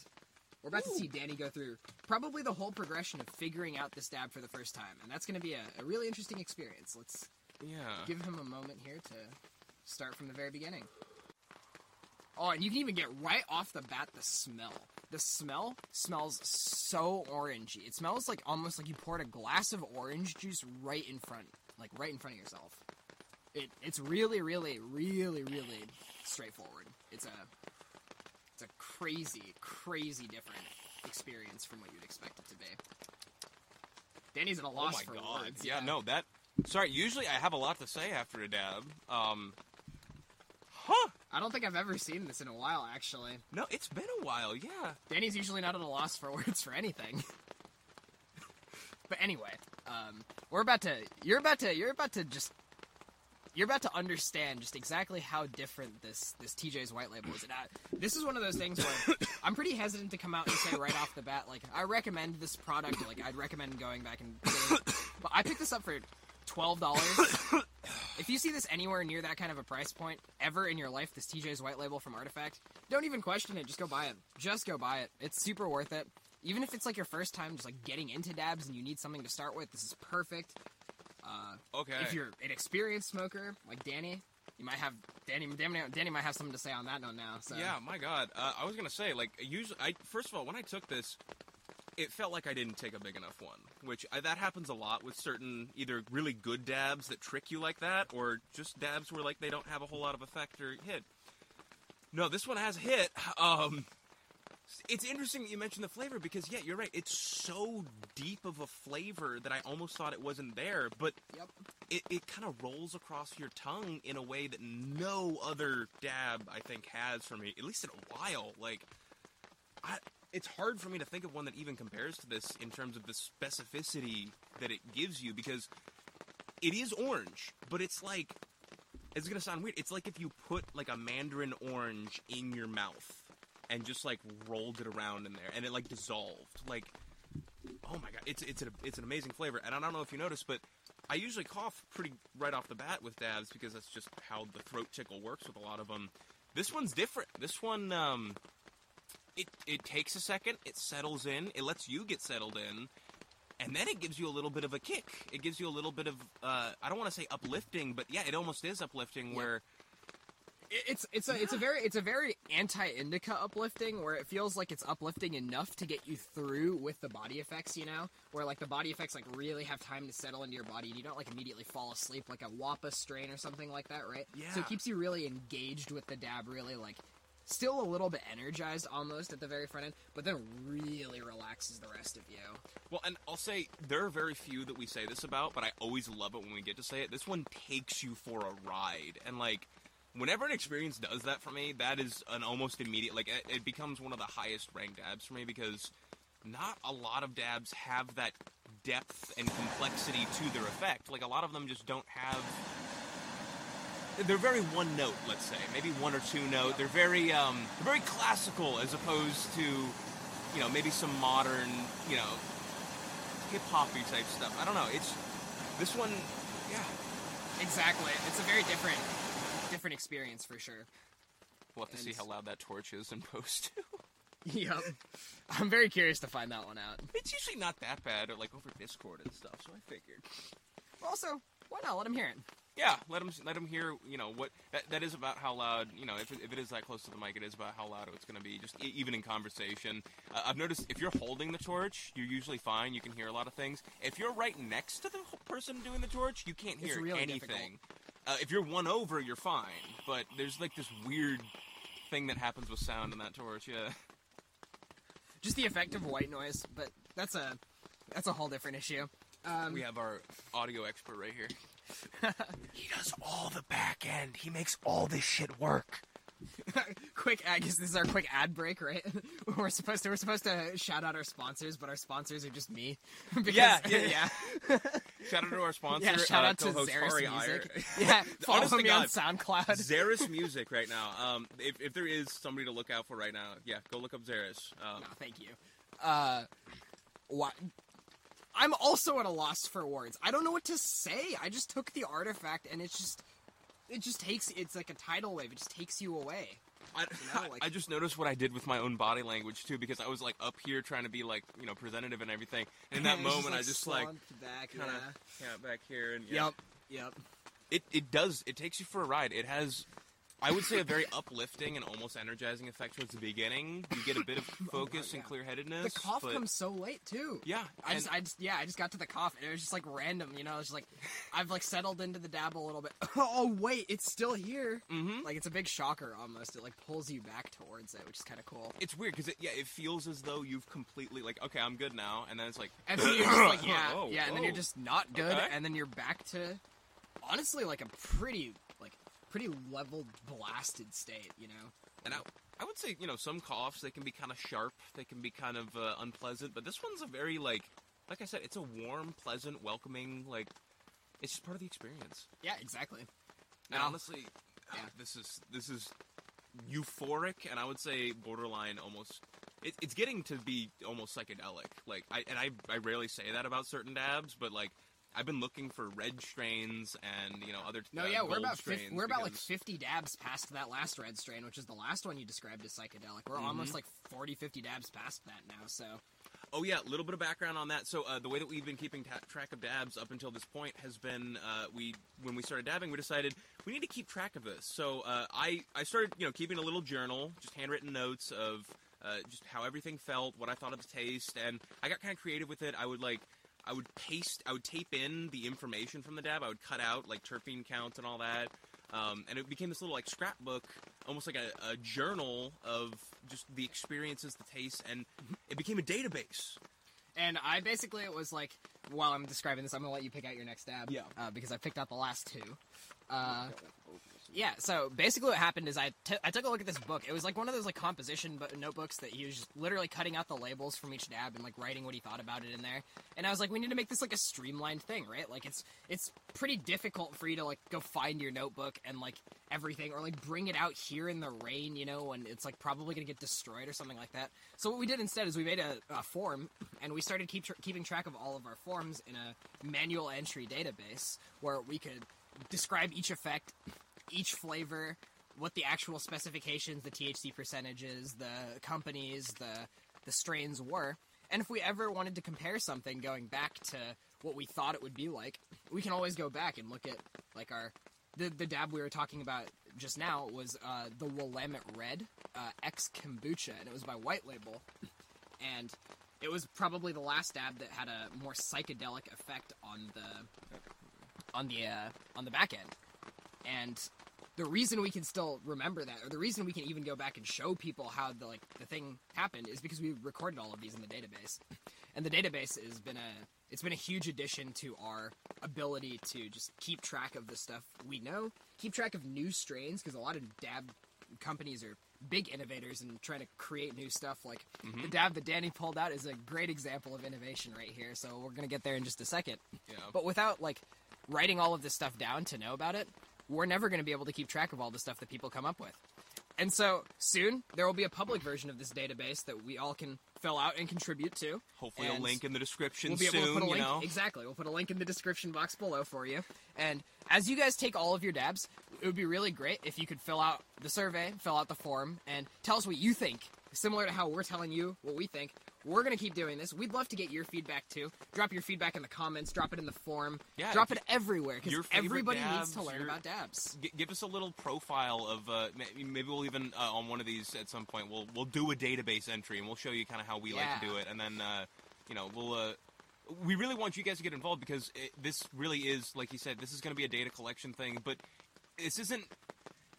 we're about to see Danny go through probably the whole progression of figuring out this dab for the first time, and that's going to be a, a really interesting experience. Let's Yeah. give him a moment here to start from the very beginning. Oh, and you can even get right off the bat the smell. The smell smells so orangey. It smells like almost like you poured a glass of orange juice right in front, like right in front of yourself. It it's really, really, really, really straightforward. It's a it's a crazy, crazy different experience from what you'd expect it to be. Danny's at a loss Oh my for god. words. Yeah, no, that. Sorry, usually I have a lot to say after a dab. Um. Huh. I don't think I've ever seen this in a while, actually. No, it's been a while, yeah. Danny's usually not at a loss for words for anything. but anyway, um, we're about to. You're about to. You're about to just. You're about to understand just exactly how different this this TJ's white label is. And I, this is one of those things where I'm pretty hesitant to come out and say right off the bat, like I recommend this product. Like I'd recommend going back and. Getting. But I picked this up for twelve dollars. If you see this anywhere near that kind of a price point ever in your life, this TJ's white label from Artifact, don't even question it. Just go buy it. Just go buy it. It's super worth it. Even if it's like your first time just like getting into dabs and you need something to start with, this is perfect. Okay. If you're an experienced smoker like Danny, you might have Danny. Danny, Danny might have something to say on that note now. So Yeah, my God. Uh, I was gonna say, like, usually, I first of all, when I took this, it felt like I didn't take a big enough one, which I, that happens a lot with certain either really good dabs that trick you like that, or just dabs where like they don't have a whole lot of effect or hit. No, this one has hit. Um, it's interesting that you mentioned the flavor because yeah, you're right. It's so deep of a flavor that I almost thought it wasn't there, but Yep. it, it kind of rolls across your tongue in a way that no other dab I think has for me, at least in a while. Like, I, it's hard for me to think of one that even compares to this in terms of the specificity that it gives you because it is orange, but it's like it's gonna sound weird. It's like if you put like a mandarin orange in your mouth. and just like rolled it around in there, and it like dissolved. Like, oh my god, it's it's an it's an amazing flavor. And I don't know if you noticed, but I usually cough pretty right off the bat with dabs because that's just how the throat tickle works with a lot of them. This one's different. This one, um, it it takes a second. It settles in. It lets you get settled in, and then it gives you a little bit of a kick. It gives you a little bit of uh, I don't want to say uplifting, but yeah, it almost is uplifting. Where It's it's a it's a very it's a very anti indica uplifting where it feels like it's uplifting enough to get you through with the body effects, you know, where like the body effects like really have time to settle into your body and you don't like immediately fall asleep like a Wappa strain or something like that, right? Yeah. So it keeps you really engaged with the dab, really like still a little bit energized almost at the very front end, but then really relaxes the rest of you. well, and I'll say there are very few that we say this about, but I always love it when we get to say it. This one takes you for a ride, and like. Whenever an experience does that for me, that is an almost immediate like it, it becomes one of the highest ranked dabs for me because not a lot of dabs have that depth and complexity to their effect. Like a lot of them just don't have. They're very one note, let's say, maybe one or two note. They're very, um, they're very classical as opposed to, you know, maybe some modern, you know, hip hoppy type stuff. I don't know. It's this one, yeah. Exactly. It's a very different different experience for sure. We'll have to see how loud that torch is in post. To. Yep. I'm very curious to find that one out. it's usually not that bad, or like over Discord and stuff. So I figured. Also, why not let him hear it? Yeah, let them let them hear. You know what that, that is about how loud. You know, if it, if it is that close to the mic, it is about how loud it's going to be. Just e- even in conversation, uh, I've noticed if you're holding the torch, you're usually fine. You can hear a lot of things. If you're right next to the person doing the torch, you can't hear really anything. Uh, if you're one over, you're fine. But there's like this weird thing that happens with sound in that torch. Yeah. Just the effect of white noise, but that's a that's a whole different issue. Um, We have our audio expert right here. he does all the back end. He makes all this shit work. quick, I guess this is our quick ad break, right? we're supposed to we're supposed to shout out our sponsors, but our sponsors are just me. because, Yeah, yeah, yeah, Shout out to our sponsor. yeah. Shout uh, out to co-host Zerus Music. Iyer. Yeah, follow Honest to me on SoundCloud. Zerus Music right now. Um, if, if there is somebody to look out for right now, yeah, go look up Zerus. Um, No, thank you. Uh, what? I'm also at a loss for words. I don't know what to say. I just took the artifact, and it's just, it just takes. It's like a tidal wave. It just takes you away. I, know, like- I just noticed what I did with my own body language too, because I was like up here trying to be like you know presentative and everything. And in that And it's moment, like, I just like back. kind of yeah back here and yeah. Yep. Yep. It it does. It takes you for a ride. It has. I would say a very uplifting and almost energizing effect towards the beginning. You get a bit of focus and yeah. clear-headedness. The cough but- comes so late too. Yeah, I just, I just, yeah, I just got to the cough, and it was just like random, you know. It's like I've like settled into the dab a little bit. Oh wait, it's still here. Mhm. Like it's a big shocker almost. It like pulls you back towards it, which is kind of cool. It's weird because it, yeah, it feels as though you've completely like okay, I'm good now, and then it's like And then you're just like, yeah, Oh, yeah, and then you're oh. just not good, Okay. and then you're back to honestly like a pretty pretty leveled, blasted state, you know. And I, I would say, you know, some coughs they can be kind of sharp, they can be kind of uh, unpleasant, but this one's a very like, like I said, it's a warm, pleasant, welcoming. Like, it's just part of the experience. Yeah, exactly. And Now- honestly, uh, Yeah. this is this is euphoric, and I would say borderline almost. It, it's getting to be almost psychedelic. Like, I and I I rarely say that about certain dabs, but like. I've been looking for red strains and you know other No, uh, yeah, we're about fif- strains we're about like 50 dabs past that last red strain, which is the last one you described as psychedelic. We're Mm-hmm. almost like 40, 50 dabs past that now. So Oh yeah, a little bit of background on that. So uh, the way that we've been keeping ta- track of dabs up until this point has been uh, we when we started dabbing, we decided we need to keep track of this. So uh, I I started you know keeping a little journal, just handwritten notes of uh, just how everything felt, what I thought of the taste, and I got kind of creative with it. I would like. I would paste, I would tape in the information from the dab. I would cut out like terpene counts and all that, um, and it became this little like scrapbook, almost like a, a journal of just the experiences, the taste, and it became a database. And I basically it was like while I'm describing this, I'm gonna let you pick out your next dab. Yeah. Uh, because I picked out the last two. Uh, Yeah, so basically what happened is I, I took a look at this book. It was like one of those like composition bo- notebooks that he was just literally cutting out the labels from each dab and like writing what he thought about it in there. And I was like, we need to make this like a streamlined thing, right? Like it's it's pretty difficult for you to like go find your notebook and like everything or like bring it out here in the rain, you know, and it's like probably gonna get destroyed or something like that. So what we did instead is we made a, a form and we started keep tr- keeping track of all of our forms in a manual entry database where we could describe each effect each flavor, what the actual specifications, the THC percentages, the companies, the the strains were. And if we ever wanted to compare something going back to what we thought it would be like, we can always go back and look at like our the the dab we were talking about just now was uh, the Willamette Red uh, X Kombucha, and it was by White Label, and it was probably the last dab that had a more psychedelic effect on the on the uh, on the back end. And the reason we can still remember that, or the reason we can even go back and show people how the like the thing happened, is because we recorded all of these in the database. And the database has been a it's been a huge addition to our ability to just keep track of the stuff we know, keep track of new strains, because a lot of dab companies are big innovators and trying to create new stuff. Like the mm-hmm. dab that Danny pulled out is a great example of innovation right here. So we're gonna get there in just a second. Yeah. But without like writing all of this stuff down to know about it, we're never going to be able to keep track of all the stuff that people come up with. And so soon there will be a public version of this database that we all can fill out and contribute to. Hopefully, And a link in the description We'll be soon. able to put a you link. know. Exactly. We'll put a link in the description box below for you. And as you guys take all of your dabs, it would be really great if you could fill out the survey, fill out the form, and tell us what you think. Similar to how we're telling you what we think. We're going to keep doing this. We'd love to get your feedback too. Drop your feedback in the comments, drop it in the form, Yeah, drop it everywhere because everybody needs to learn your- about dabs. G- give us a little profile of uh, maybe we'll even uh, on one of these at some point we'll we'll do a database entry and we'll show you kind of how we like to do it and then uh, you know we'll uh, we really want you guys to get involved because it, this really is like you said this is going to be a data collection thing but this isn't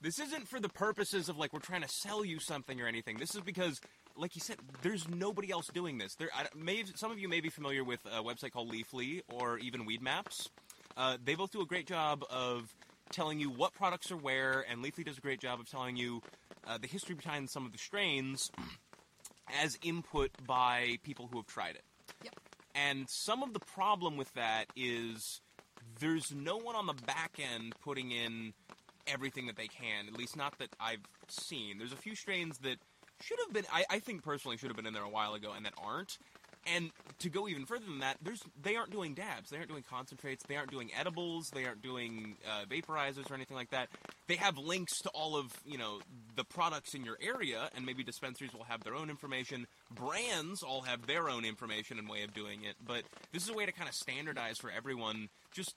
this isn't for the purposes of like we're trying to sell you something or anything this is because like you said there's nobody else doing this there I, may, some of you may be familiar with a website called leafly or even weed maps uh, they both do a great job of telling you what products are where, and Leafly does a great job of telling you uh, the history behind some of the strains as input by people who have tried it. Yep. And some of the problem with that is there's no one on the back end putting in everything that they can, at least not that I've seen. There's a few strains that should have been, I, I think personally, should have been in there a while ago and that aren't. And to go even further than that, there's they aren't doing dabs, they aren't doing concentrates, they aren't doing edibles, they aren't doing uh, vaporizers or anything like that. They have links to all of you know the products in your area, and maybe dispensaries will have their own information. Brands all have their own information and way of doing it. But this is a way to kind of standardize for everyone just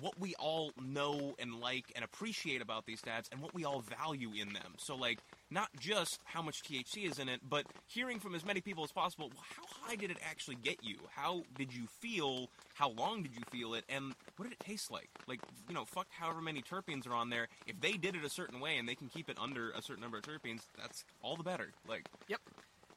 what we all know and like and appreciate about these dabs and what we all value in them. So like not just how much THC is in it, but hearing from as many people as possible, well, how high did it actually get you? How did you feel? How long did you feel it? And what did it taste like? Like, you know, fuck however many terpenes are on there. If they did it a certain way and they can keep it under a certain number of terpenes, that's all the better. Like, Yep.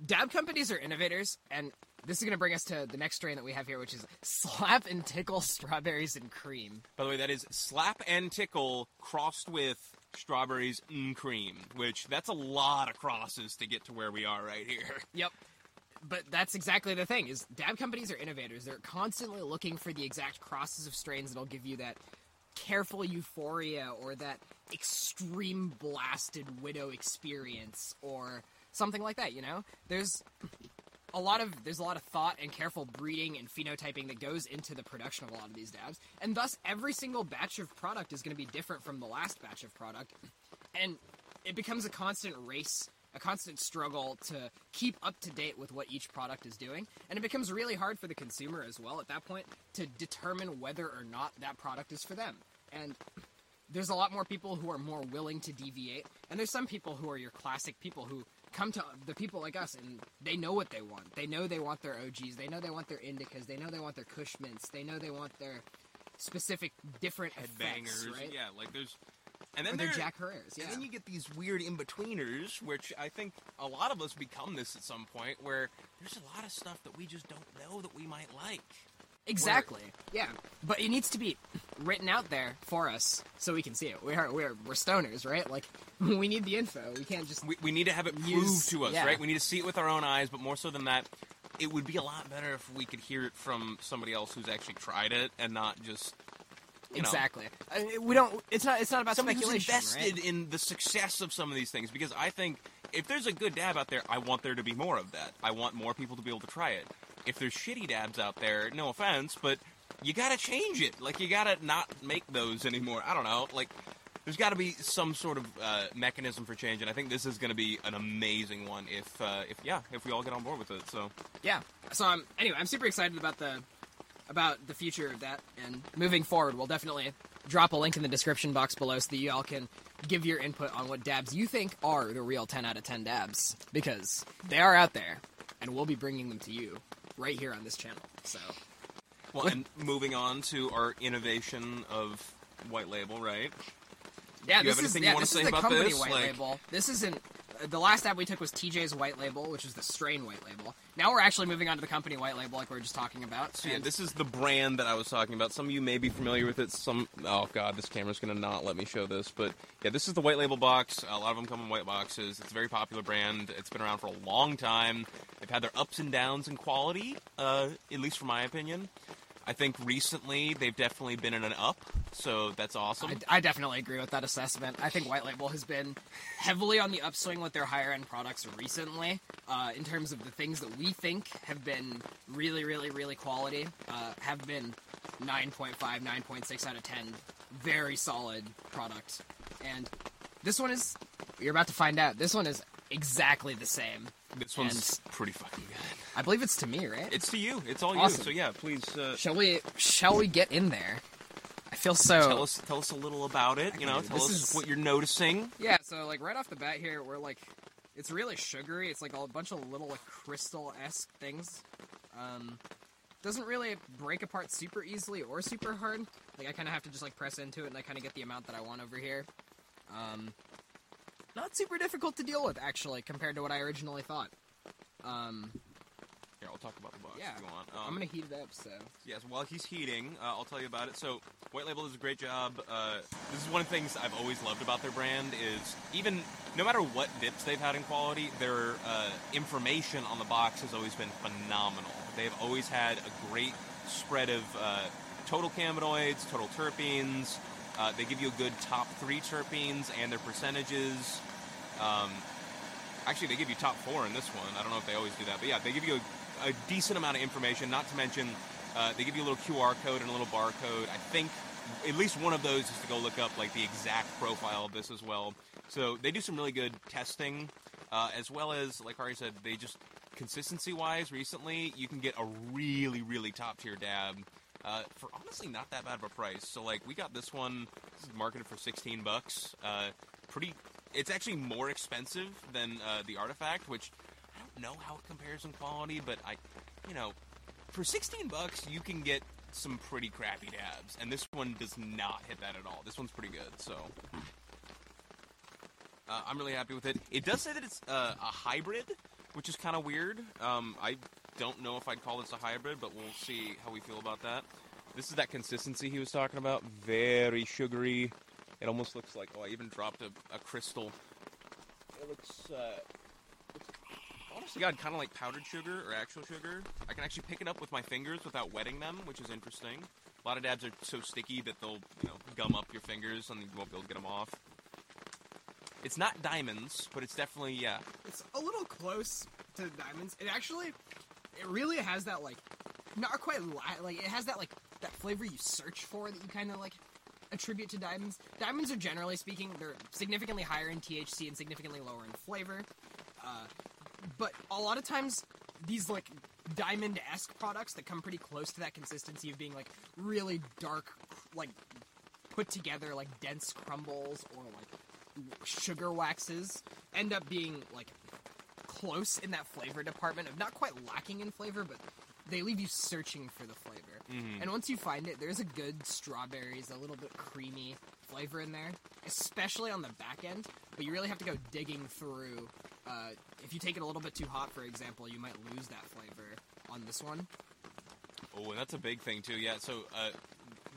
Dab companies are innovators, and this is going to bring us to the next strain that we have here, which is Slap and Tickle Strawberries and Cream. by the way, that is slap and tickle crossed with strawberries and cream, which that's a lot of crosses to get to where we are right here. Yep. But that's exactly the thing is dab companies are innovators. They're constantly looking for the exact crosses of strains that'll give you that careful euphoria or that extreme blasted widow experience or something like that, you know? There's a lot of there's a lot of thought and careful breeding and phenotyping that goes into the production of a lot of these dabs. And thus every single batch of product is going to be different from the last batch of product. And it becomes a constant race, a constant struggle to keep up to date with what each product is doing. And it becomes really hard for the consumer as well at that point to determine whether or not that product is for them. And there's a lot more people who are more willing to deviate, and there's some people who are your classic people who come to the people like us and they know what they want. They know they want their OGs. They know they want their indicas. They know they want their Kush mints. They know they want their specific different Headbangers, effects, right? yeah, like there's. And then Or their there- Jack Herer's, yeah. And then you get these weird in betweeners, which I think a lot of us become this at some point, where there's a lot of stuff that we just don't know that we might like. Exactly. Yeah, but it needs to be written out there for us so we can see it. We are we're we're stoners, right? Like we need the info. We can't just We, we need to have it proved Use- to us, yeah. right? We need to see it with our own eyes, but more so than that, it would be a lot better if we could hear it from somebody else who's actually tried it and not just you know, exactly. I mean, we don't. It's not. It's not about somebody who's speculation. invested right? in the success of some of these things because I think if there's a good dab out there, I want there to be more of that. I want more people to be able to try it. If there's shitty dabs out there, no offense, but you gotta change it. Like you gotta not make those anymore. I don't know. Like there's got to be some sort of uh, mechanism for change, and I think this is to be an amazing one. If uh, if yeah, if we all get on board with it. So Yeah. So um, anyway, I'm super excited about the about the future of that, and moving forward, we'll definitely drop a link in the description box below so that you all can give your input on what dabs you think are the real 10 out of 10 dabs because they are out there, and we'll be bringing them to you right here on this channel. So well, and moving on to our innovation of white label, right? yeah, you this have is anything yeah, you wanna this say is about company this? white Like- label. This isn't. The last app we took was TJ's white label, which is the strain white label. Now we're actually moving on to the company white label, like we were just talking about. So yeah, this is the brand that I was talking about. Some of you may be familiar with it. Some oh god, this camera's gonna not let me show this. But yeah, this is the white label box. A lot of them come in white boxes. It's a very popular brand. It's been around for a long time. They've had their ups and downs in quality, uh, at least from my opinion. I think recently they've definitely been in an up, so that's awesome. I, I definitely agree with that assessment. I think White Label has been heavily on the upswing with their higher end products recently, uh, in terms of the things that we think have been really, really, really quality, uh, have been 9.5, 9.6 out of 10. Very solid product. And this one is, you're about to find out, this one is exactly the same. This one's pretty fucking good. I believe it's to me, right? It's to you. It's all Awesome. you. So yeah, please uh, shall we, shall we get in there? I feel so. tell us tell us a little about it. You know, tell this us is- what you're noticing. Yeah, so like right off the bat here, we're like, it's really sugary. It's like a bunch of little like crystal esque things. Um, doesn't really break apart super easily or super hard. Like I kind of have to just like press into it and I kind of get the amount that I want over here. Um, not super difficult to deal with actually compared to what I originally thought. Um, Here, I'll talk about the box yeah, if you want. I'm Um, gonna heat it up. So Yes, while he's heating, uh, I'll tell you about it. So, White Label does a great job. Uh, this is one of the things I've always loved about their brand is even no matter what dips they've had in quality, their uh, information on the box has always been phenomenal. They've always had a great spread of uh, total cannabinoids, total terpenes. Uh, they give you a good top three terpenes and their percentages. Um, Actually, they give you top four in this one. I don't know if they always do that, but yeah, they give you a, a decent amount of information. Not to mention, uh, they give you a little QR code and a little barcode. I think at least one of those is to go look up like the exact profile of this as well. So they do some really good testing, uh, as well as like Hari said, they just consistency-wise recently you can get a really really top tier dab. Uh, for honestly not that bad of a price. So like we got this one this is marketed for 16 bucks. Uh, pretty it's actually more expensive than uh, the artifact, which I don't know how it compares in quality, but I, you know, for 16 bucks you can get some pretty crappy dabs, and this one does not hit that at all. This one's pretty good, so uh, I'm really happy with it. It does say that it's uh, a hybrid, which is kind of weird. Um, I don't know if I'd call this a hybrid, but we'll see how we feel about that. This is that consistency he was talking about. Very sugary. It almost looks like oh, I even dropped a, a crystal. It looks, uh, looks honest to God, kind of like powdered sugar or actual sugar. I can actually pick it up with my fingers without wetting them, which is interesting. A lot of dabs are so sticky that they'll you know gum up your fingers and you won't be able to get them off. It's not diamonds, but it's definitely yeah. it's a little close to diamonds. It actually, it really has that like, not quite li- like it has that like that flavor you search for that you kind of like attribute to diamonds. Diamonds are generally speaking they're significantly higher in THC and significantly lower in flavor. Uh, but a lot of times these like diamond-esque products that come pretty close to that consistency of being like really dark, like put together like dense crumbles or like sugar waxes end up being like close in that flavor department of not quite lacking in flavor, but they leave you searching for the flavor. And once you find it, there's a good strawberries, a little bit creamy flavor in there, especially on the back end. But you really have to go digging through. Uh, if you take it a little bit too hot, for example, you might lose that flavor on this one. Oh, and that's a big thing too. Yeah. So uh,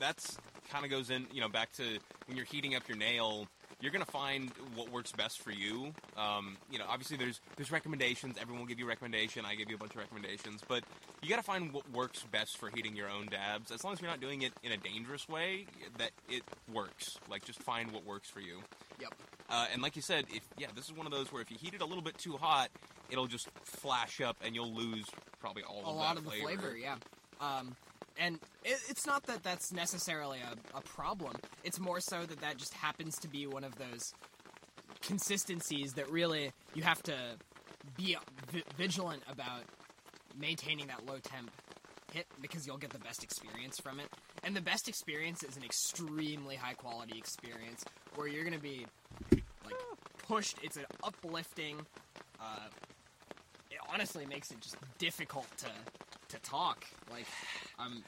that's kind of goes in, you know, back to when you're heating up your nail. You're gonna find what works best for you. Um, you know, obviously there's there's recommendations. Everyone will give you a recommendation. I give you a bunch of recommendations, but you gotta find what works best for heating your own dabs. As long as you're not doing it in a dangerous way, that it works. Like just find what works for you. Yep. Uh, and like you said, if yeah, this is one of those where if you heat it a little bit too hot, it'll just flash up and you'll lose probably all a of lot of the flavor. flavor, yeah. Um, and it, it's not that that's necessarily a, a problem. It's more so that that just happens to be one of those consistencies that really you have to be vi- vigilant about maintaining that low temp hit because you'll get the best experience from it. And the best experience is an extremely high quality experience where you're going to be like pushed. It's an uplifting. Uh, it honestly makes it just difficult to to talk. Like I'm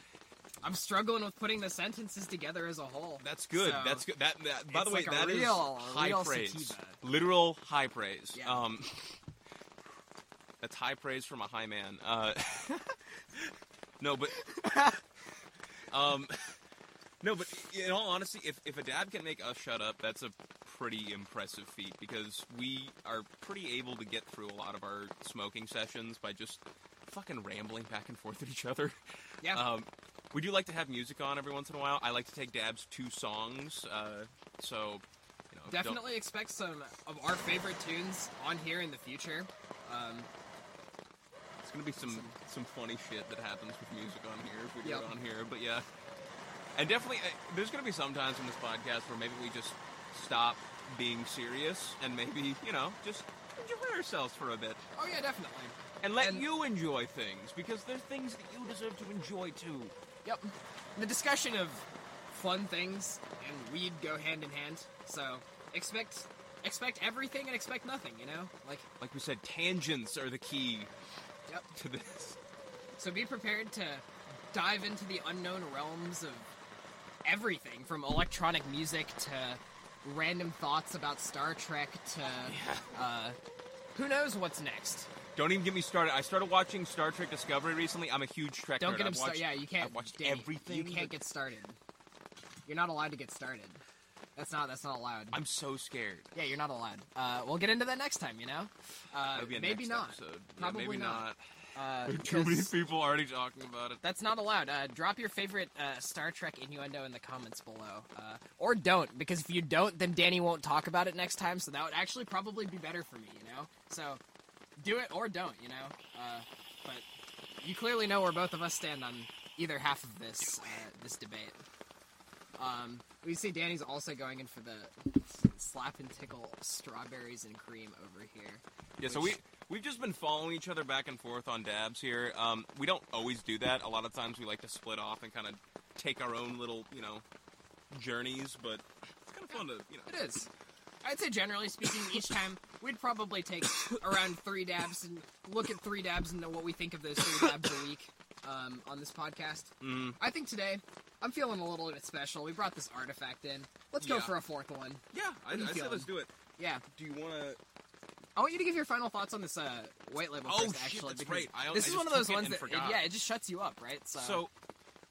I'm struggling with putting the sentences together as a whole. That's good. So, That's good. That, that by the way, like that is real- a high praise. sativa. Literal high praise. Yeah. Um, that's high praise from a high man. Uh, no, but um, no, but in all honesty, if if a dab can make us shut up, that's a pretty impressive feat because we are pretty able to get through a lot of our smoking sessions by just fucking rambling back and forth at each other. Yeah. Um, we do like to have music on every once in a while. I like to take dabs to songs, uh, so you know, don't- Definitely expect some of our favorite tunes on here in the future. Um, It's gonna be some some funny shit that happens with music on here if we do it on here. But yeah, and definitely uh, there's gonna be some times in this podcast where maybe we just stop being serious and maybe you know just enjoy ourselves for a bit oh yeah, definitely. and let And- you enjoy things because there's things that you deserve to enjoy too. Yep. The discussion of fun things and weed go hand in hand. So expect expect everything and expect nothing. You know, like Like we said, tangents are the key yep. to this. So be prepared to dive into the unknown realms of everything from electronic music to random thoughts about Star Trek to uh, who knows what's next. Don't even get me started. I started watching Star Trek Discovery recently. I'm a huge Trek Don't nerd. get him started. Yeah, you can't. I've watched Danny, everything. You can't get started. You're not allowed to get started. That's not. That's not allowed. I'm so scared. Yeah, you're not allowed. Uh, we'll get into that next time. You know. Uh, That'll be a maybe not. episode. Yeah, Probably maybe not. Uh, Too many people already talking about it. That's not allowed. Uh, drop your favorite uh, Star Trek innuendo in the comments below, uh, or don't, because if you don't, then Danny won't talk about it next time. So that would actually probably be better for me. You know. So do it or don't. You know. Uh, but you clearly know where both of us stand on either half of this uh, this debate. Um, we see Danny's also going in for the slap and tickle strawberries and cream over here. Yeah, so we we've just been following each other back and forth on dabs here. Um, we don't always do that. A lot of times we like to split off and kind of take our own little, you know, journeys. But it's kind of fun to, you know. It is. I'd say generally speaking, each time we'd probably take around three dabs and look at three dabs and know what we think of those three dabs a week um, on this podcast. Mm, I think today I'm feeling a little bit special. We brought this artifact in. Let's go Yeah. for a fourth one. yeah, I, you I say feeling? let's do it. Yeah, Do you want to? I want you to give your final thoughts on this uh, white label Oh, first. shit, Actually, that's because right. I- this I is just one of those took it ones and that forgot. yeah, it just shuts you up, right? So, So,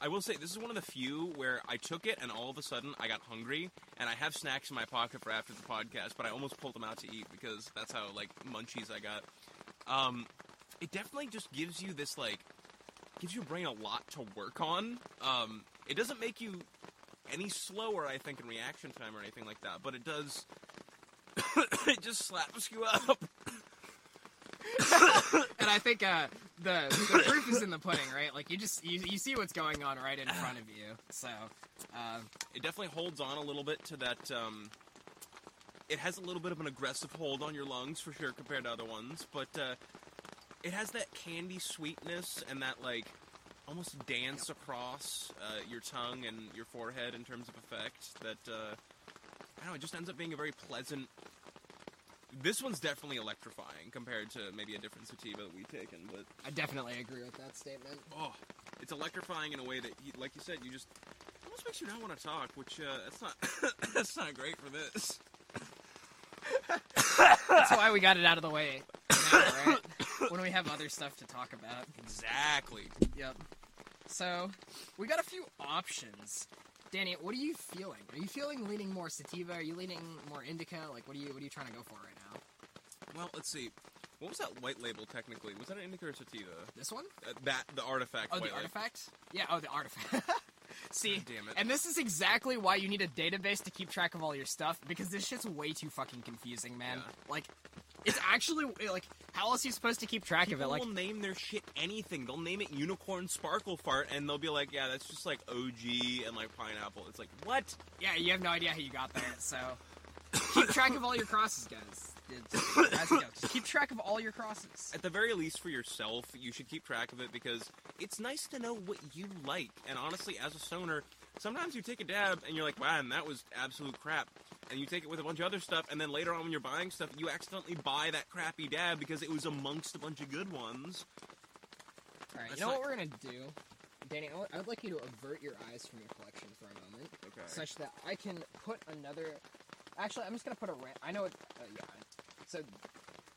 I will say this is one of the few where I took it and all of a sudden I got hungry and I have snacks in my pocket for after the podcast, but I almost pulled them out to eat because that's how like munchies I got. Um, it definitely just gives you this like gives your brain a lot to work on. Um, it doesn't make you any slower, I think, in reaction time or anything like that, but it does. it just slaps you up. and I think uh, the the proof is in the pudding, right? Like you just you, you see what's going on right in front of you. So, uh, it definitely holds on a little bit to that. Um, it has a little bit of an aggressive hold on your lungs for sure compared to other ones, but uh, it has that candy sweetness and that like almost dance across uh, your tongue and your forehead in terms of effect. That uh, I don't know. It just ends up being a very pleasant. This one's definitely electrifying compared to maybe a different sativa that we've taken, but I definitely agree with that statement. oh, it's electrifying in a way that, you, like you said, you just it almost makes you not want to talk, which uh, that's not that's not great for this. That's why we got it out of the way now, right? when we have other stuff to talk about. Exactly. Yep. So we got a few options. Danny, what are you feeling? Are you feeling leaning more sativa? Are you leaning more indica? Like, what are you what are you trying to go for right? Well, let's see. What was that white label technically? Was that an indica or sativa? This one? Uh, that the artifact. Oh, the label. artifact? Yeah, oh, the artifact. See, God damn it. and this is exactly why you need a database to keep track of all your stuff because this shit's way too fucking confusing, man. Yeah. Like, it's actually like, how else are you supposed to keep track People of it? Like, will name their shit anything. They'll name it unicorn sparkle fart, and they'll be like, "Yeah, that's just like OG and like pineapple." It's like, what? yeah, you have no idea how you got there. So, keep track of all your crosses, guys. It's, as you go. Just keep track of all your crosses. At the very least, for yourself, you should keep track of it because it's nice to know what you like. And honestly, as a stoner, sometimes you take a dab and you're like, "Wow, that was absolute crap." And you take it with a bunch of other stuff, and then later on when you're buying stuff, you accidentally buy that crappy dab because it was amongst a bunch of good ones. All right, you know like- what we're gonna do, Danny? I would, I would like you to avert your eyes from your collection for a moment, Okay. such that I can put another. Actually, I'm just gonna put a. Ra- I know it. Uh, yeah. So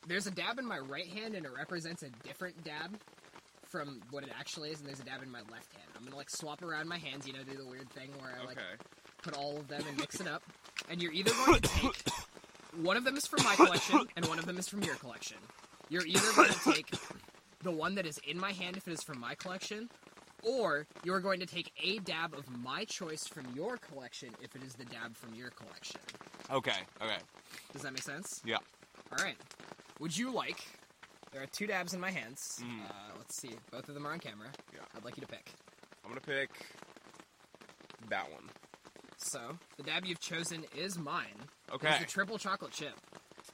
there's a dab in my right hand, and it represents a different dab from what it actually is, and there's a dab in my left hand. I'm gonna like swap around my hands, you know, do the weird thing where I like Okay. put all of them and mix it up. And you're either going to take one of them is from my collection and one of them is from your collection. You're either going to take the one that is in my hand if it is from my collection, or you're going to take a dab of my choice from your collection if it is the dab from your collection. Okay. Okay. Does that make sense? Yeah. All right. Would you like? There are two dabs in my hands. Mm. Uh, let's see. Both of them are on camera. Yeah. I'd like you to pick. I'm gonna pick that one. So the dab you've chosen is mine. Okay. It's the triple chocolate chip.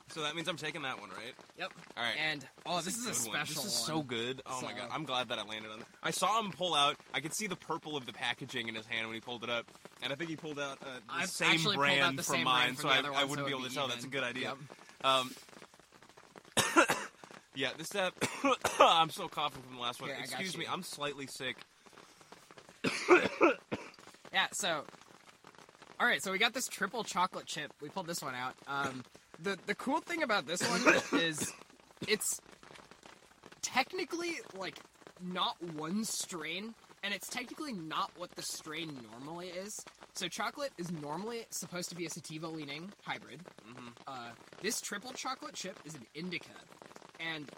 So that means I'm taking that one, right? Yep. All right. And oh, this, is a good one. special This is one. so good. Oh my god, I'm glad that I landed on it. I saw him pull out. I could see the purple of the packaging in his hand when he pulled it up, and I think he pulled out uh, the I've same brand from mine, so I, I wouldn't so be able to be tell. even. That's a good idea. Yep. Um, yeah, this step. I'm still coughing from the last one. Here, I got Excuse me, you. I'm slightly sick. Yeah, so all right, so we got this triple chocolate chip. We pulled this one out. Um, the the cool thing about this one is it's technically like not one strain, and it's technically not what the strain normally is. So chocolate is normally supposed to be a sativa leaning hybrid. Uh, this triple chocolate chip is an indica, and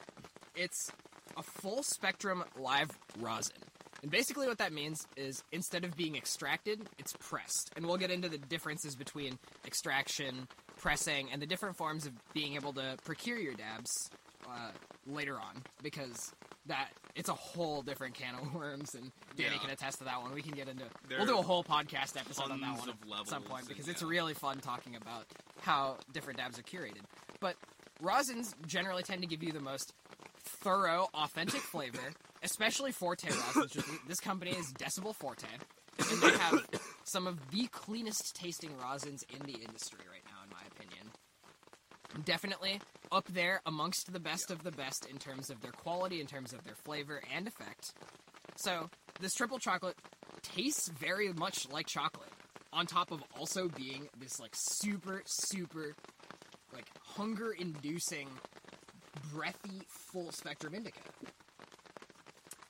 it's a full spectrum live rosin. And basically, what that means is instead of being extracted, it's pressed. And we'll get into the differences between extraction, pressing, and the different forms of being able to procure your dabs uh, later on, because that it's a whole different can of worms. And Danny Yeah. can attest to that one. We can get into. There we'll do a whole podcast episode on that one at some point because it's really fun talking about how different dabs are curated. But rosins generally tend to give you the most thorough, authentic flavor, especially Forte rosins. This company is Decibel Forte, and they have some of the cleanest tasting rosins in the industry right now, in my opinion. Definitely up there amongst the best of the best in terms of their quality, in terms of their flavor and effect. So, this triple chocolate tastes very much like chocolate, on top of also being this like super, super hunger inducing, breathy, full spectrum indica.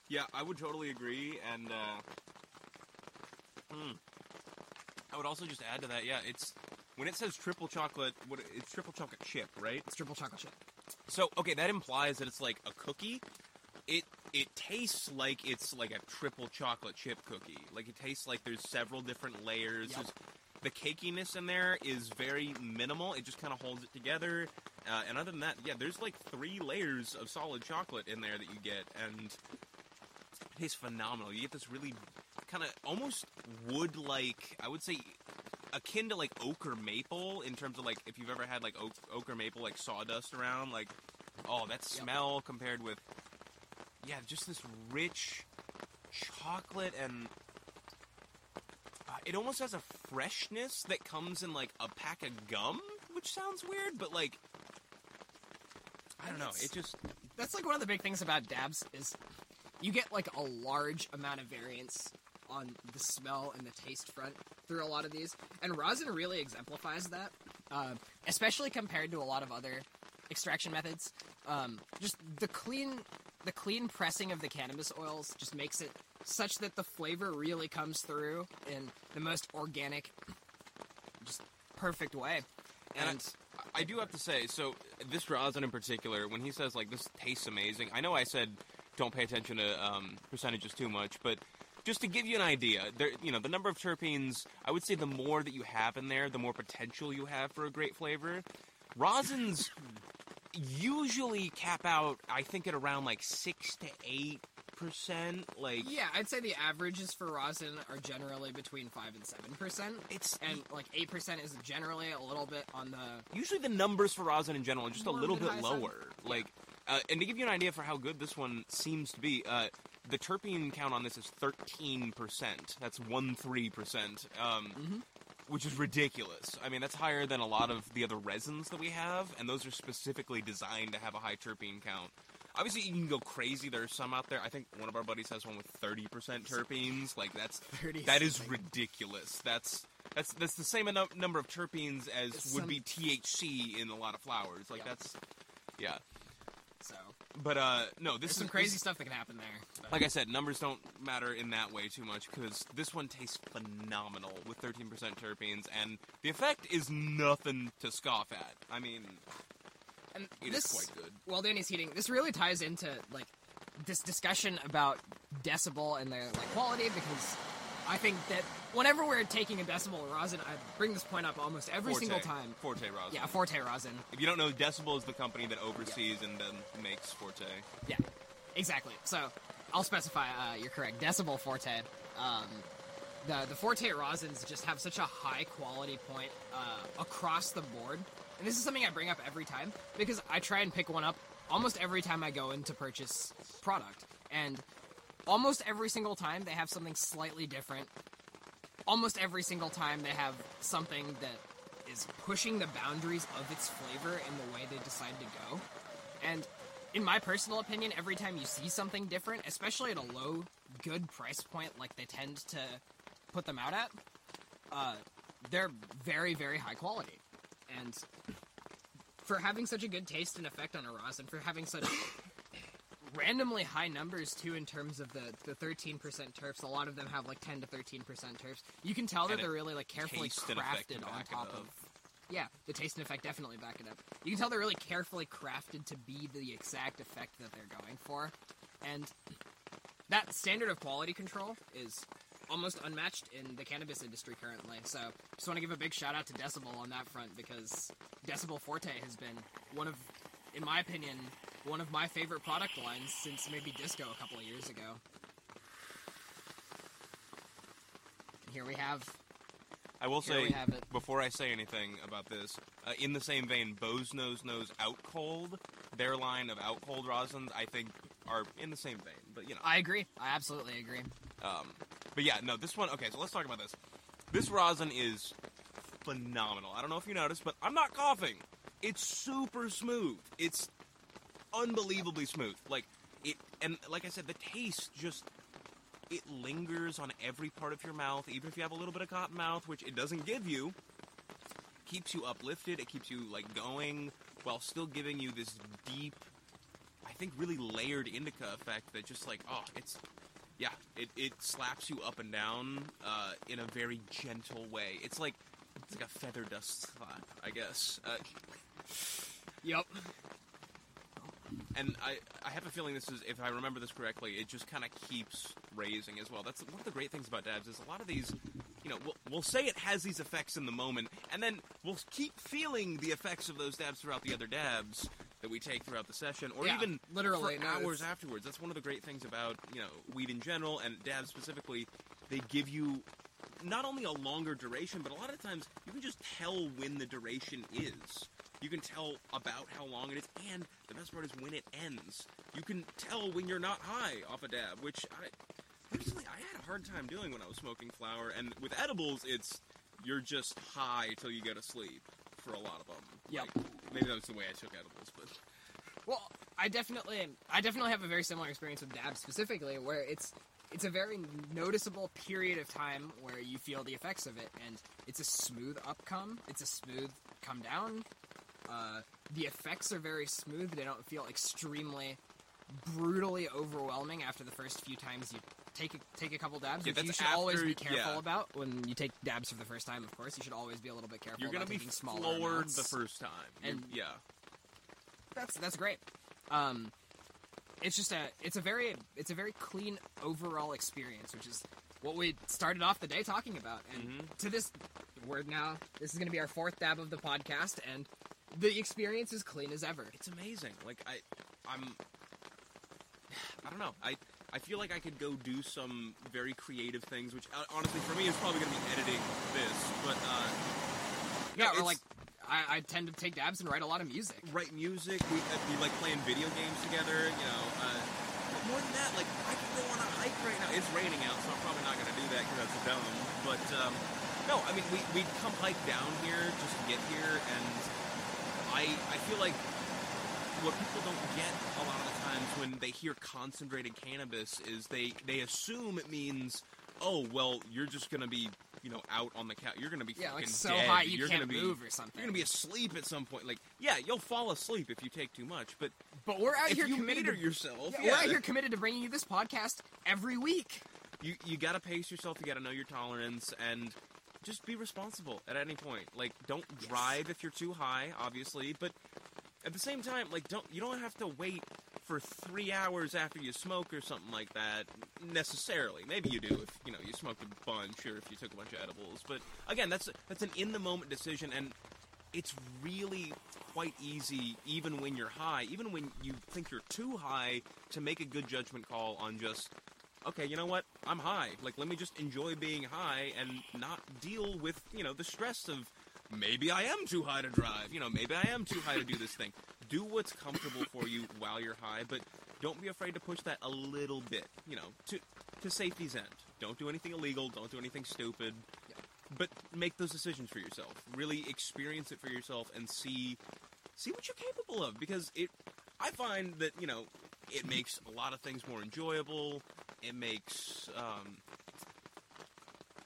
Yeah, I would totally agree, and uh, hmm. I would also just add to that. Yeah, it's when it says triple chocolate, what it's triple chocolate chip, right? It's triple chocolate chip. So okay, that implies that it's like a cookie. It it tastes like it's like a triple chocolate chip cookie. Like it tastes like there's several different layers. Yep. There's- The cakiness in there is very minimal. It just kind of holds it together. Uh, and other than that, yeah, there's like three layers of solid chocolate in there that you get, and it tastes phenomenal. You get this really kind of almost wood like, I would say, akin to like oak or maple in terms of like if you've ever had like oak, or maple like sawdust around, like oh that Yep. smell compared with yeah, just this rich chocolate and uh, it almost has a freshness that comes in like a pack of gum, which sounds weird, but like I don't know, it just That's like one of the big things about dabs is you get like a large amount of variance on the smell and the taste front through a lot of these, and rosin really exemplifies that, uh, especially compared to a lot of other extraction methods. Um, just the clean, the clean pressing of the cannabis oils just makes it such that the flavor really comes through in the most organic, just perfect way. And And I, I do have to say, so this rosin in particular, when he says like this tastes amazing, I know I said don't pay attention to um, percentages too much, but just to give you an idea, there, you know, the number of terpenes, I would say the more that you have in there, the more potential you have for a great flavor. Rosins usually cap out, I think, at around like six to eight percent. Like, yeah, I'd say the averages for rosin are generally between five and seven percent. it's and like eight percent is generally a little bit on the usually the numbers for rosin in general are just a little bit side? lower. Like, uh, and to give you an idea for how good this one seems to be, uh, the terpene count on this is thirteen percent. That's one three percent, um, Mm-hmm. which is ridiculous. I mean, that's higher than a lot of the other resins that we have, and those are specifically designed to have a high terpene count. Obviously, you can go crazy. There's some out there. I think one of our buddies has one with thirty percent terpenes. Like that's 30 that is ridiculous. That's that's that's the same enu- number of terpenes as It's would some- be THC in a lot of flowers. Like Yeah. that's yeah. so. But uh no, this There's is some crazy this- stuff that can happen there. but- like I said, numbers don't matter in that way too much because this one tastes phenomenal with 13% terpenes, and the effect is nothing to scoff at. I mean, and it is this, quite good. While Danny's heating, this really ties into like this discussion about decibel and their like quality because I think that whenever we're taking a decibel rosin, I bring this point up almost every Forte, single time. Forte rosin. Yeah, Forte rosin. If you don't know, Decibel is the company that oversees and then makes Forte. Yeah, exactly. So I'll specify. Uh, you're correct. Decibel Forte. Um, the the Forte rosins just have such a high quality point uh, across the board, and this is something I bring up every time because I try and pick one up almost every time I go in to purchase product, and almost every single time they have something slightly different. Almost every single time they have something that is pushing the boundaries of its flavor in the way they decide to go. And in my personal opinion, every time you see something different, especially at a low, good price point like they tend to put them out at, uh, they're very, very high quality. And for having such a good taste and effect on a rosin, for having such randomly high numbers too in terms of the, the 13% terps, a lot of them have like 10 to 13% terps. You can tell that And they're really like carefully tastes and effect to crafted on top of yeah, the taste and effect definitely back it up. You can tell they're really carefully crafted to be the exact effect that they're going for. And that standard of quality control is almost unmatched in the cannabis industry currently. So, just want to give a big shout out to Decibel on that front because Decibel Forte has been one of, in my opinion, one of my favorite product lines since maybe Disco a couple of years ago. And Here we have I will say, before I say anything about this, uh, in the same vein, Bose Nose Nose Out Cold, their line of Out Cold rosins, I think, are in the same vein. But, you know. I agree. I absolutely agree. Um, but yeah, no, this one. Okay, so let's talk about this. This rosin is phenomenal. I don't know if you noticed, but I'm not coughing. It's super smooth. It's unbelievably smooth. Like it, and like I said, the taste just it lingers on every part of your mouth, even if you have a little bit of cotton mouth, which it doesn't give you. Keeps you uplifted. It keeps you like going while still giving you this deep, think, really layered indica effect that just like oh, it's yeah, it, it slaps you up and down uh, in a very gentle way. It's like it's like a feather dust slap, I guess. Uh, Yep. and I I have a feeling this is, if I remember this correctly, it just kind of keeps raising as well. That's one of the great things about dabs is a lot of these, you know, we'll, we'll say it has these effects in the moment, and then we'll keep feeling the effects of those dabs throughout the other dabs that we take throughout the session, or Yeah, even literally, for no, hours it's- afterwards. That's one of the great things about you know weed in general and dabs specifically. They give you not only a longer duration, but a lot of times you can just tell when the duration is. You can tell about how long it is, and the best part is when it ends. You can tell when you're not high off a dab, which I personally I had a hard time doing when I was smoking flower. And with edibles, it's you're just high till you go to sleep for a lot of them. Yep. Like, maybe that was the way I took edibles, Well, I definitely, I definitely have a very similar experience with dabs specifically, where it's it's a very noticeable period of time where you feel the effects of it, and it's a smooth upcome, it's a smooth come down, Uh, the effects are very smooth. They don't feel extremely brutally overwhelming after the first few times you take a, take a couple dabs, Yeah, which you should always be careful yeah. about when you take dabs for the first time. Of course, you should always be a little bit careful. You're gonna about be floored the first time. And- yeah, That's that's great. Um, it's just a it's a very it's a very clean overall experience, which is what we started off the day talking about. And Mm-hmm. to this, we're now this is going to be our fourth dab of the podcast, and the experience is clean as ever. it's amazing. Like I, I'm, I don't know. I I feel like I could go do some very creative things, which uh, honestly for me is probably going to be editing this. But uh, Yeah, or like I, I tend to take dabs and write a lot of music. write music. We uh, we like playing video games together. You know. Uh, more than that, like I could go on a hike right now. It's raining out, so I'm probably not going to do that because that's dumb. But um, no, I mean we we come hike down here just to get here, and I I feel like what people don't get a lot of the times when they hear concentrated cannabis is they they assume it means oh well you're just gonna be you know out on the couch you're gonna be Yeah, like so dead. high you you're can't gonna be, move or something. You're gonna be asleep at some point. Like yeah, you'll fall asleep if you take too much, but But we're out if here you committed to yourself, yeah, we're out here committed to bringing you this podcast every week. you you gotta pace yourself. You gotta know your tolerance and just be responsible at any point. Like don't Yes. drive if you're too high, obviously, but at the same time, like don't you don't have to wait for three hours after you smoke or something like that necessarily. Maybe you do if you know you smoked a bunch or if you took a bunch of edibles. But again, that's that's an in the moment decision and. It's really quite easy, even when you're high, even when you think you're too high, to make a good judgment call on just okay, you know what? I'm high. Like, let me just enjoy being high and not deal with, you know, the stress of maybe I am too high to drive. You know, maybe I am too high to do this thing. Do what's comfortable for you while you're high, but don't be afraid to push that a little bit, you know, to to safety's end. Don't do anything illegal. Don't do anything stupid. But make those decisions for yourself. Really experience it for yourself and see see what you're capable of because it I find that, you know, it makes a lot of things more enjoyable. It makes um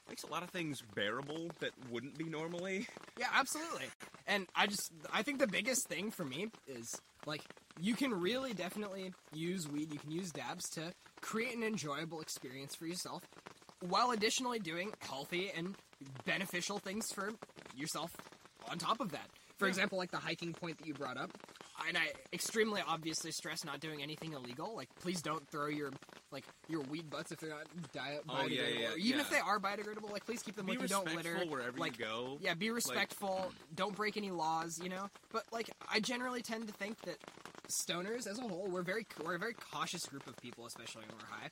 makes a lot of things bearable that wouldn't be normally. Yeah, absolutely. And I just I think the biggest thing for me is like you can really definitely use weed, you can use dabs to create an enjoyable experience for yourself while additionally doing healthy and beneficial things for yourself on top of that. For Yeah. example, like the hiking point that you brought up. And I extremely obviously stress not doing anything illegal. Like, please don't throw your like your weed butts if they're not di- Oh, yeah, biodegradable. yeah, or even if they are biodegradable, like please keep them Be with you. Don't litter. wherever like, you go. yeah, be respectful. don't break any laws, you know. But like, I generally tend to think that stoners, as a whole, we're very we're a very cautious group of people, especially when we're high,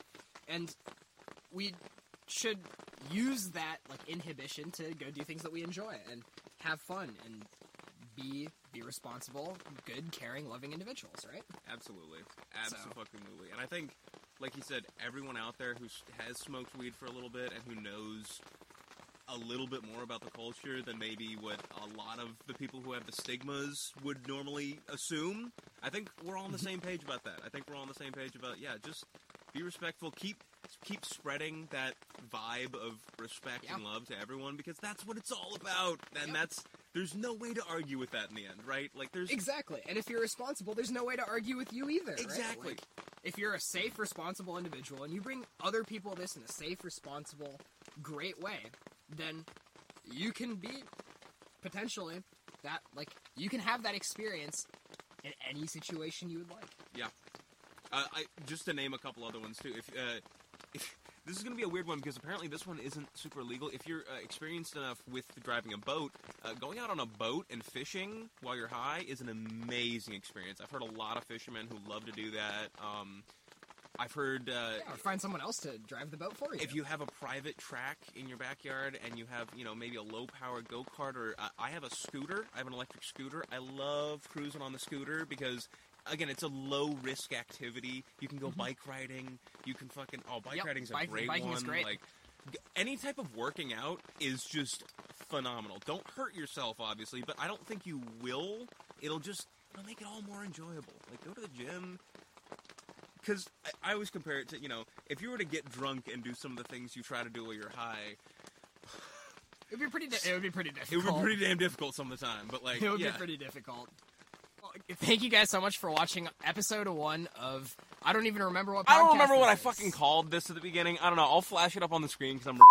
and we should use that like inhibition to go do things that we enjoy and have fun and be be responsible, good, caring, loving individuals, right? Absolutely, So- absolutely. And I think, like you said, everyone out there who has smoked weed for a little bit and who knows a little bit more about the culture than maybe what a lot of the people who have the stigmas would normally assume. I think we're all on the mm-hmm. same page about that. I think we're all on the same page about yeah, just be respectful. Keep keep spreading that vibe of respect and love to everyone because that's what it's all about. And Yep. that's there's no way to argue with that in the end, right? Like there's Exactly. And if you're responsible, there's no way to argue with you either. right? Exactly. Like, if you're a safe, responsible individual and you bring other people this in a safe, responsible, great way, then you can be potentially that like you can have that experience in any situation you would like. Yeah. Uh, I just to name a couple other ones too. If, uh, if this is going to be a weird one because apparently this one isn't super legal. If you're uh, experienced enough with driving a boat, uh, going out on a boat and fishing while you're high is an amazing experience. I've heard a lot of fishermen who love to do that. Um, I've heard uh, Yeah, or find someone else to drive the boat for you. if you have a private track in your backyard and you have, you know, maybe a low power go kart or uh, I have a scooter, I have an electric scooter. I love cruising on the scooter because again, it's a low risk activity. You can go bike riding. You can fucking oh, bike Mm-hmm. Yep, riding's a bike- great biking one. is great. Like any type of working out is just phenomenal. Don't hurt yourself, obviously, but I don't think you will. It'll just it'll make it all more enjoyable. Like go to the gym. Because I, I always compare it to you know if you were to get drunk and do some of the things you try to do while you're high, It would be pretty. Di- it would be pretty difficult. It would be pretty damn difficult some of the time, but like, It would yeah. be pretty difficult. Thank you guys so much for watching episode one of. I don't even remember what. I don't remember what I fucking called this at the beginning. I don't know. I'll flash it up on the screen because I'm.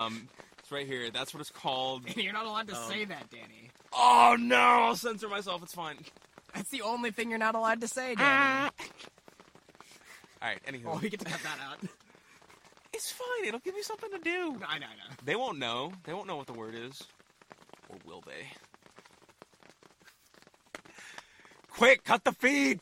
Um, it's right here. That's what it's called. You're not allowed to Um, say that, Danny. Oh no! I'll censor myself. It's fine. That's the only thing you're not allowed to say, Danny. All right. Anywho, well, we get to cut that out. it's fine. It'll give you something to do. I know, I know. They won't know. They won't know what the word is, or will they? Quick, cut the feed.